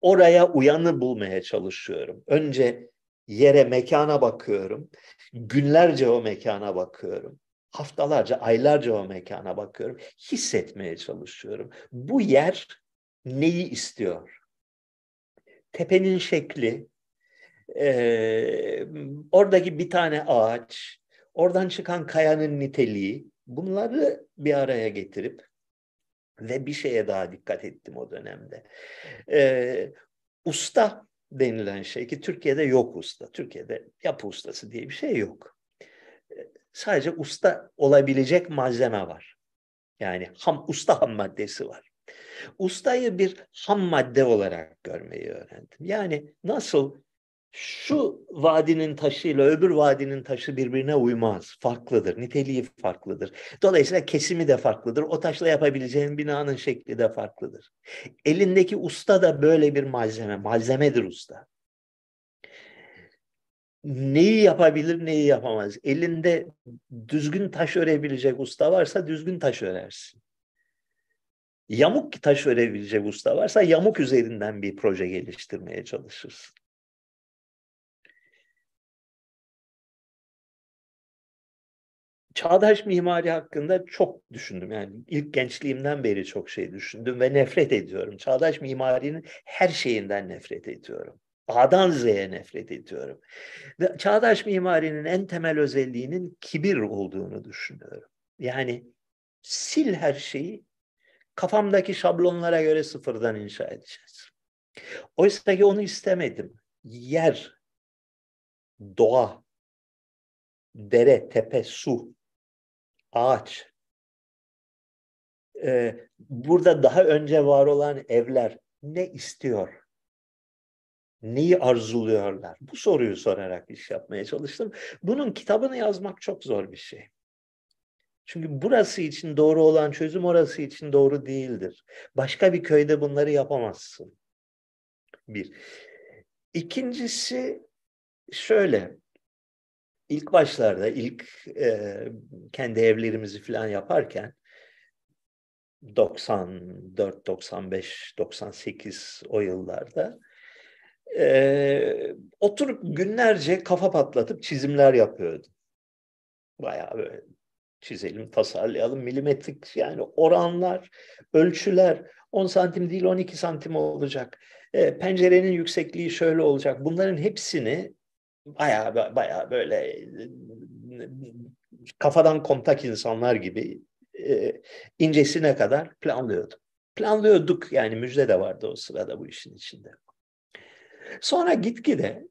[SPEAKER 1] Oraya uyanı bulmaya çalışıyorum. Önce yere, mekana bakıyorum. Günlerce o mekana bakıyorum. Haftalarca, aylarca o mekana bakıyorum. Hissetmeye çalışıyorum. Bu yer neyi istiyor? Tepenin şekli, e, oradaki bir tane ağaç, oradan çıkan kayanın niteliği, bunları bir araya getirip ve bir şeye daha dikkat ettim o dönemde. Ee, usta denilen şey ki Türkiye'de yok usta. Türkiye'de yapı ustası diye bir şey yok. Sadece usta olabilecek malzeme var. Yani ham, usta ham maddesi var. Ustayı bir ham madde olarak görmeyi öğrendim. Yani nasıl şu vadinin taşıyla öbür vadinin taşı birbirine uymaz. Farklıdır. Niteliği farklıdır. Dolayısıyla kesimi de farklıdır. O taşla yapabileceğin binanın şekli de farklıdır. Elindeki usta da böyle bir malzeme. Malzemedir usta. Neyi yapabilir, neyi yapamaz. Elinde düzgün taş örebilecek usta varsa düzgün taş örersin. Yamuk taş örebilecek usta varsa yamuk üzerinden bir proje geliştirmeye çalışırsın. çağdaş mimari hakkında çok düşündüm. Yani ilk gençliğimden beri çok şey düşündüm ve nefret ediyorum. Çağdaş mimarinin her şeyinden nefret ediyorum. A'dan Z'ye nefret ediyorum. Ve çağdaş mimarinin en temel özelliğinin kibir olduğunu düşünüyorum. Yani sil her şeyi kafamdaki şablonlara göre sıfırdan inşa edeceğiz. Oysa ki onu istemedim. Yer, doğa, dere, tepe, su ağaç. Ee, burada daha önce var olan evler ne istiyor? Neyi arzuluyorlar? Bu soruyu sorarak iş yapmaya çalıştım. Bunun kitabını yazmak çok zor bir şey. Çünkü burası için doğru olan çözüm orası için doğru değildir. Başka bir köyde bunları yapamazsın. Bir. İkincisi şöyle ilk başlarda, ilk e, kendi evlerimizi falan yaparken 94, 95, 98 o yıllarda e, oturup günlerce kafa patlatıp çizimler yapıyordum. Bayağı böyle çizelim, tasarlayalım, milimetrik yani oranlar, ölçüler 10 santim değil 12 santim olacak. E, pencerenin yüksekliği şöyle olacak. Bunların hepsini baya baya böyle kafadan kontak insanlar gibi e, incesine kadar planlıyordum. Planlıyorduk yani müjde de vardı o sırada bu işin içinde. Sonra gitgide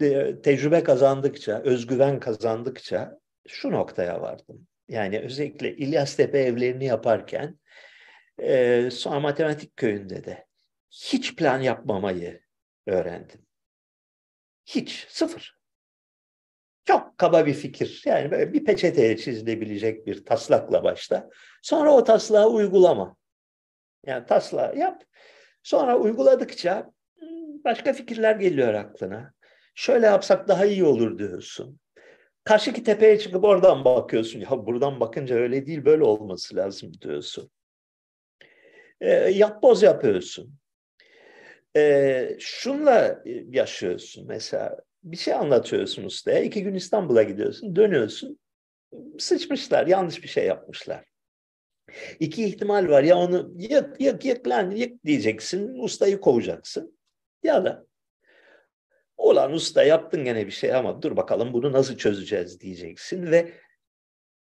[SPEAKER 1] e, tecrübe kazandıkça, özgüven kazandıkça şu noktaya vardım. Yani özellikle İlyas Tepe evlerini yaparken e, sonra matematik köyünde de hiç plan yapmamayı öğrendim. Hiç, sıfır. Çok kaba bir fikir. Yani böyle bir peçeteye çizilebilecek bir taslakla başla. Sonra o taslağı uygulama. Yani taslağı yap. Sonra uyguladıkça başka fikirler geliyor aklına. Şöyle yapsak daha iyi olur diyorsun. Karşıki tepeye çıkıp oradan bakıyorsun. Ya buradan bakınca öyle değil böyle olması lazım diyorsun. E, yapboz yapıyorsun. E, şunla yaşıyorsun mesela. Bir şey anlatıyorsun ustaya. iki gün İstanbul'a gidiyorsun. Dönüyorsun. Sıçmışlar. Yanlış bir şey yapmışlar. İki ihtimal var. Ya onu yık yık yık lan yık diyeceksin. Ustayı kovacaksın. Ya da olan usta yaptın gene bir şey ama dur bakalım bunu nasıl çözeceğiz diyeceksin ve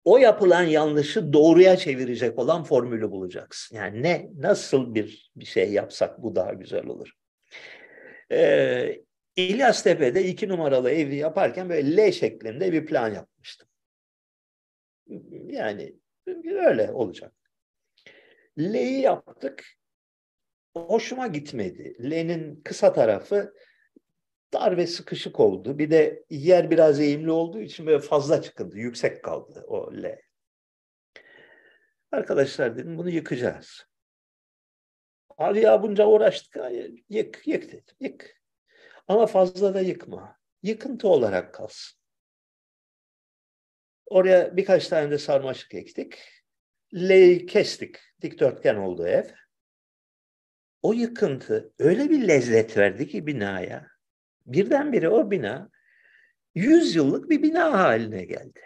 [SPEAKER 1] o yapılan yanlışı doğruya çevirecek olan formülü bulacaksın. Yani ne, nasıl bir bir şey yapsak bu daha güzel olur. Ee, İlyas Tepe'de iki numaralı evi yaparken böyle L şeklinde bir plan yapmıştım. Yani öyle olacak. L'yi yaptık. Hoşuma gitmedi. L'nin kısa tarafı dar ve sıkışık oldu. Bir de yer biraz eğimli olduğu için böyle fazla çıkıldı. Yüksek kaldı o L. Arkadaşlar dedim bunu yıkacağız. Abi ya bunca uğraştık. Yık, yık dedim. Yık. Ama fazla da yıkma. Yıkıntı olarak kalsın. Oraya birkaç tane de sarmaşık ektik. L'yi kestik. Dikdörtgen oldu ev. O yıkıntı öyle bir lezzet verdi ki binaya birdenbire o bina 100 yıllık bir bina haline geldi.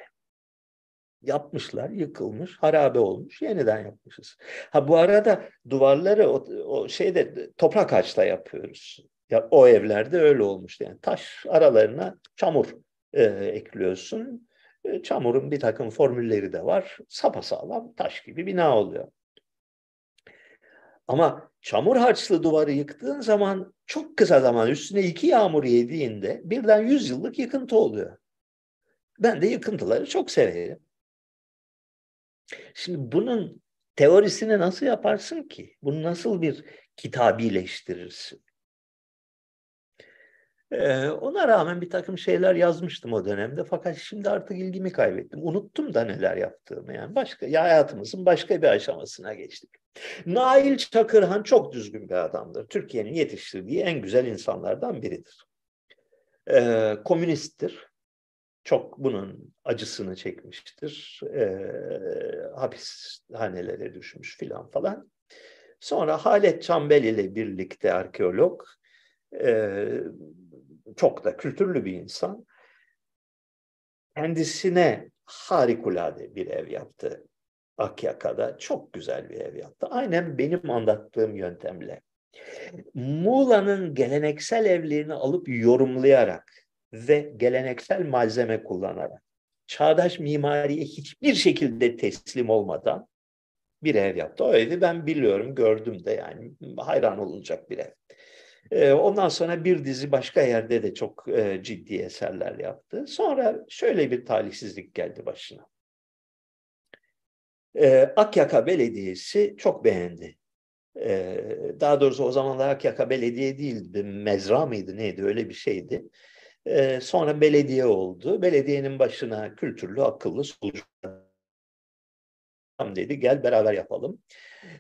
[SPEAKER 1] Yapmışlar, yıkılmış, harabe olmuş, yeniden yapmışız. Ha bu arada duvarları o, o şeyde toprak ağaçla yapıyoruz. Ya o evlerde öyle olmuştu. Yani taş aralarına çamur e, ekliyorsun. E, çamurun bir takım formülleri de var. Sapasağlam taş gibi bina oluyor. Ama çamur harçlı duvarı yıktığın zaman çok kısa zaman üstüne iki yağmur yediğinde birden yüz yıllık yıkıntı oluyor. Ben de yıkıntıları çok severim. Şimdi bunun teorisini nasıl yaparsın ki? Bunu nasıl bir kitabileştirirsin? Ee, ona rağmen bir takım şeyler yazmıştım o dönemde fakat şimdi artık ilgimi kaybettim. Unuttum da neler yaptığımı yani. Başka, ya hayatımızın başka bir aşamasına geçtik. Nail Çakırhan çok düzgün bir adamdır. Türkiye'nin yetiştirdiği en güzel insanlardan biridir. Ee, komünisttir. Çok bunun acısını çekmiştir. Ee, hapishanelere düşmüş filan falan. Sonra Halet Çambel ile birlikte arkeolog çok da kültürlü bir insan. Kendisine harikulade bir ev yaptı. Akyaka'da çok güzel bir ev yaptı. Aynen benim anlattığım yöntemle. Muğla'nın geleneksel evlerini alıp yorumlayarak ve geleneksel malzeme kullanarak çağdaş mimariye hiçbir şekilde teslim olmadan bir ev yaptı. O evi ben biliyorum, gördüm de yani hayran olunacak bir ev. Ee, ondan sonra bir dizi başka yerde de çok e, ciddi eserler yaptı. Sonra şöyle bir talihsizlik geldi başına. Ee, Akyaka Belediyesi çok beğendi. Ee, daha doğrusu o zamanlar Akyaka Belediye değildi, mezra mıydı neydi öyle bir şeydi. Sonra belediye oldu. Belediyenin başına kültürlü, akıllı solucu dedi gel beraber yapalım.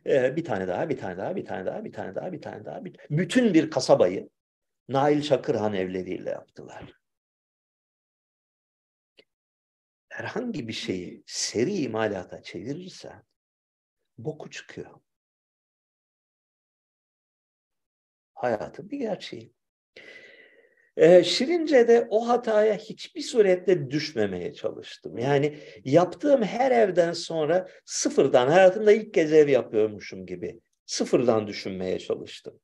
[SPEAKER 1] Ee, bir tane daha, bir tane daha, bir tane daha, bir tane daha, bir tane daha. Bir... Bütün bir kasabayı Nail Çakırhan evleriyle yaptılar. Herhangi bir şeyi seri imalata çevirirsen boku çıkıyor. Hayatın bir gerçeği. Ee, Şirince'de o hataya hiçbir surette düşmemeye çalıştım. Yani yaptığım her evden sonra sıfırdan, hayatımda ilk kez ev yapıyormuşum gibi sıfırdan düşünmeye çalıştım.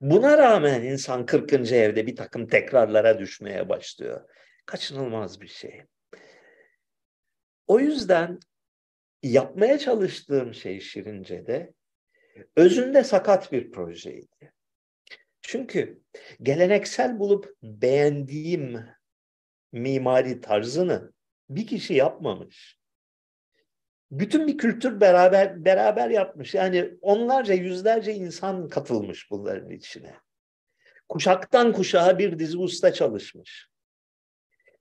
[SPEAKER 1] Buna rağmen insan 40. evde bir takım tekrarlara düşmeye başlıyor. Kaçınılmaz bir şey. O yüzden yapmaya çalıştığım şey Şirince'de özünde sakat bir projeydi. Çünkü geleneksel bulup beğendiğim mimari tarzını bir kişi yapmamış. Bütün bir kültür beraber beraber yapmış. Yani onlarca yüzlerce insan katılmış bunların içine. Kuşaktan kuşağa bir dizi usta çalışmış.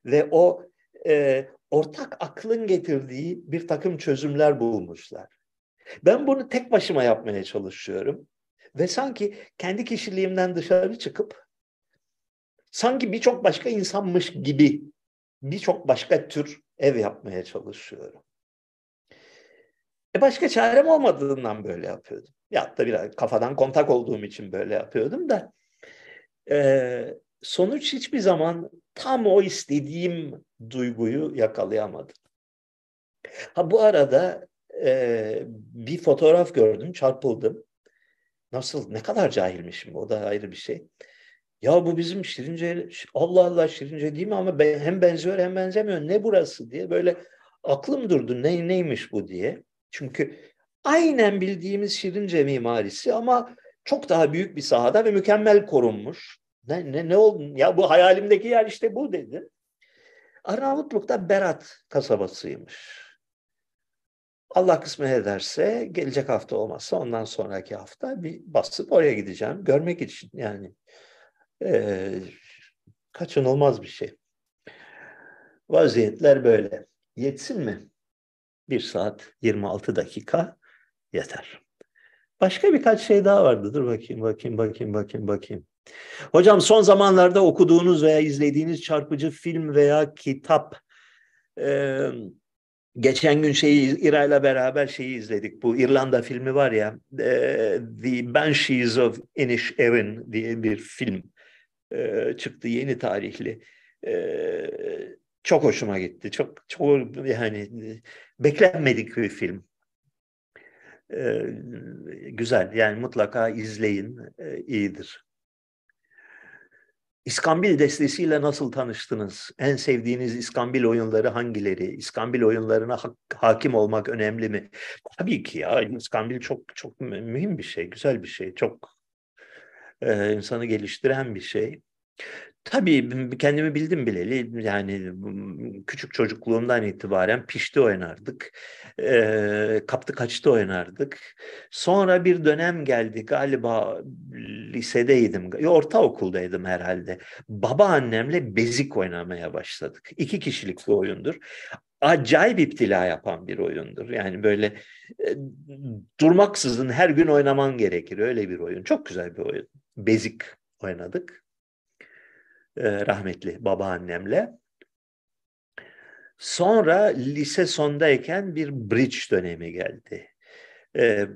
[SPEAKER 1] Ve o e, ortak aklın getirdiği bir takım çözümler bulmuşlar. Ben bunu tek başıma yapmaya çalışıyorum. Ve sanki kendi kişiliğimden dışarı çıkıp sanki birçok başka insanmış gibi birçok başka tür ev yapmaya çalışıyorum. E başka çarem olmadığından böyle yapıyordum. Ya da biraz kafadan kontak olduğum için böyle yapıyordum da e, sonuç hiçbir zaman tam o istediğim duyguyu yakalayamadım. Ha bu arada e, bir fotoğraf gördüm, çarpıldım. Nasıl, ne kadar cahilmişim o da ayrı bir şey. Ya bu bizim Şirince, Allah Allah Şirince değil mi ama ben, hem benziyor hem benzemiyor. Ne burası diye böyle aklım durdu ne, neymiş bu diye. Çünkü aynen bildiğimiz Şirince mimarisi ama çok daha büyük bir sahada ve mükemmel korunmuş. Ne, ne, ne oldu? Ya bu hayalimdeki yer işte bu dedi. Arnavutluk'ta Berat kasabasıymış. Allah kısmet ederse gelecek hafta olmazsa ondan sonraki hafta bir basıp oraya gideceğim. Görmek için yani e, kaçınılmaz bir şey. Vaziyetler böyle. Yetsin mi? Bir saat 26 dakika yeter. Başka birkaç şey daha vardı. Dur bakayım, bakayım, bakayım, bakayım, bakayım. Hocam son zamanlarda okuduğunuz veya izlediğiniz çarpıcı film veya kitap e, geçen gün şeyi İra ile beraber şeyi izledik. Bu İrlanda filmi var ya e, The Banshees of Inisherin diye bir film e, çıktı yeni tarihli. E, çok hoşuma gitti. Çok çok yani beklenmedik bir film. Güzel yani mutlaka izleyin e, iyidir. İskambil destesiyle nasıl tanıştınız? En sevdiğiniz İskambil oyunları hangileri? İskambil oyunlarına ha- hakim olmak önemli mi? Tabii ki ya. İskambil çok çok mühim bir şey, güzel bir şey. Çok e, insanı geliştiren bir şey. Tabii kendimi bildim bileli yani küçük çocukluğumdan itibaren pişti oynardık. E, kaptı kaçtı oynardık. Sonra bir dönem geldi galiba lisedeydim, ortaokuldaydım herhalde. Babaannemle bezik oynamaya başladık. İki kişilik bir oyundur. Acayip iptila yapan bir oyundur. Yani böyle e, durmaksızın her gün oynaman gerekir. Öyle bir oyun. Çok güzel bir oyun. Bezik oynadık. E, rahmetli babaannemle. Sonra lise sondayken bir bridge dönemi geldi. E,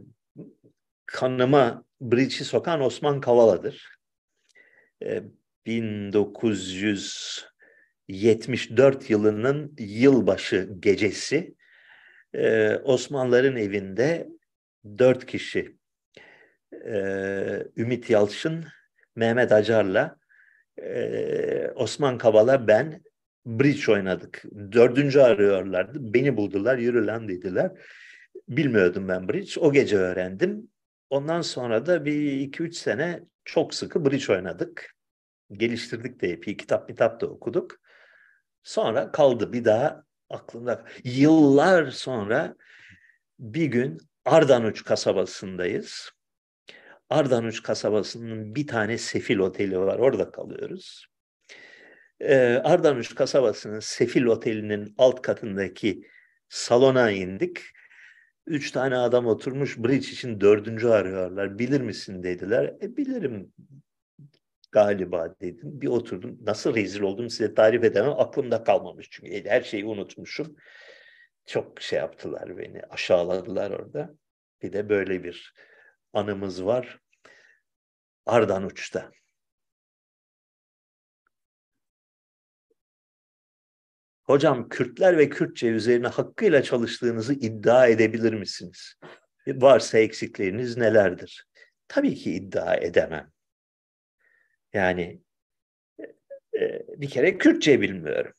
[SPEAKER 1] kanıma bridge'i sokan Osman Kavala'dır. E, 1974 yılının yılbaşı gecesi e, Osmanlıların evinde dört kişi e, Ümit Yalçın, Mehmet Acar'la ee, Osman Kavala ben bridge oynadık. Dördüncü arıyorlardı. Beni buldular, yürü lan dediler. Bilmiyordum ben bridge. O gece öğrendim. Ondan sonra da bir iki üç sene çok sıkı bridge oynadık. Geliştirdik de epey. Kitap kitap da okuduk. Sonra kaldı bir daha aklımda. Yıllar sonra bir gün Ardanuç kasabasındayız. Ardanuç kasabasının bir tane sefil oteli var. Orada kalıyoruz. Ee, Ardanuç kasabasının sefil otelinin alt katındaki salona indik. Üç tane adam oturmuş bridge için dördüncü arıyorlar. Bilir misin dediler. E, bilirim galiba dedim. Bir oturdum. Nasıl rezil oldum size tarif edemem. Aklımda kalmamış çünkü her şeyi unutmuşum. Çok şey yaptılar beni. Aşağıladılar orada. Bir de böyle bir anımız var. Ardanuç'ta. Hocam Kürtler ve Kürtçe üzerine hakkıyla çalıştığınızı iddia edebilir misiniz? Varsa eksikleriniz nelerdir? Tabii ki iddia edemem. Yani e, bir kere Kürtçe bilmiyorum.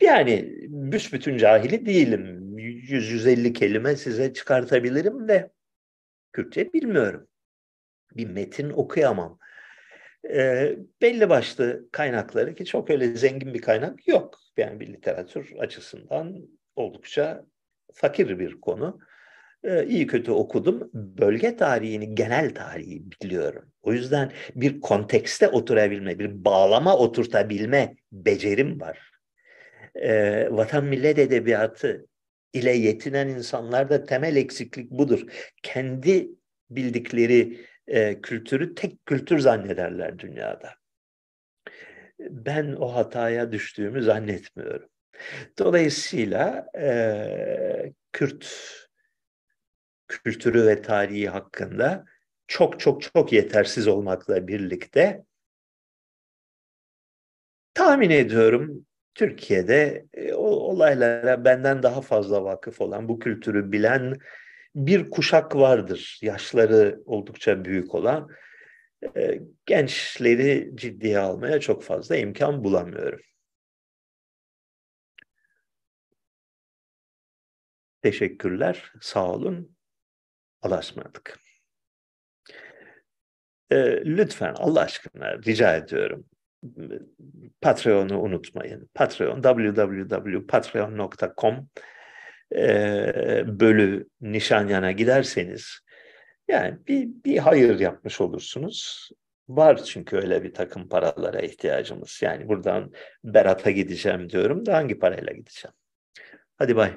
[SPEAKER 1] Yani büsbütün cahili değilim. 100-150 kelime size çıkartabilirim de Kürtçe bilmiyorum. Bir metin okuyamam. E, belli başlı kaynakları ki çok öyle zengin bir kaynak yok. Yani bir literatür açısından oldukça fakir bir konu. E, iyi kötü okudum. Bölge tarihini, genel tarihi biliyorum. O yüzden bir kontekste oturabilme, bir bağlama oturtabilme becerim var. E, vatan millet edebiyatı ile yetinen insanlarda temel eksiklik budur. Kendi bildikleri e, kültürü tek kültür zannederler dünyada. Ben o hataya düştüğümü zannetmiyorum. Dolayısıyla e, Kürt kültürü ve tarihi hakkında çok çok çok yetersiz olmakla birlikte tahmin ediyorum Türkiye'de e, o olaylara benden daha fazla vakıf olan, bu kültürü bilen bir kuşak vardır. Yaşları oldukça büyük olan. E, gençleri ciddiye almaya çok fazla imkan bulamıyorum. Teşekkürler, sağ olun. Allah'a. E, lütfen Allah aşkına rica ediyorum. Patreon'u unutmayın. Patreon www.patreon.com e, bölü Nişanyan'a giderseniz yani bir, bir hayır yapmış olursunuz. Var çünkü öyle bir takım paralara ihtiyacımız. Yani buradan Berat'a gideceğim diyorum da hangi parayla gideceğim? Hadi bay.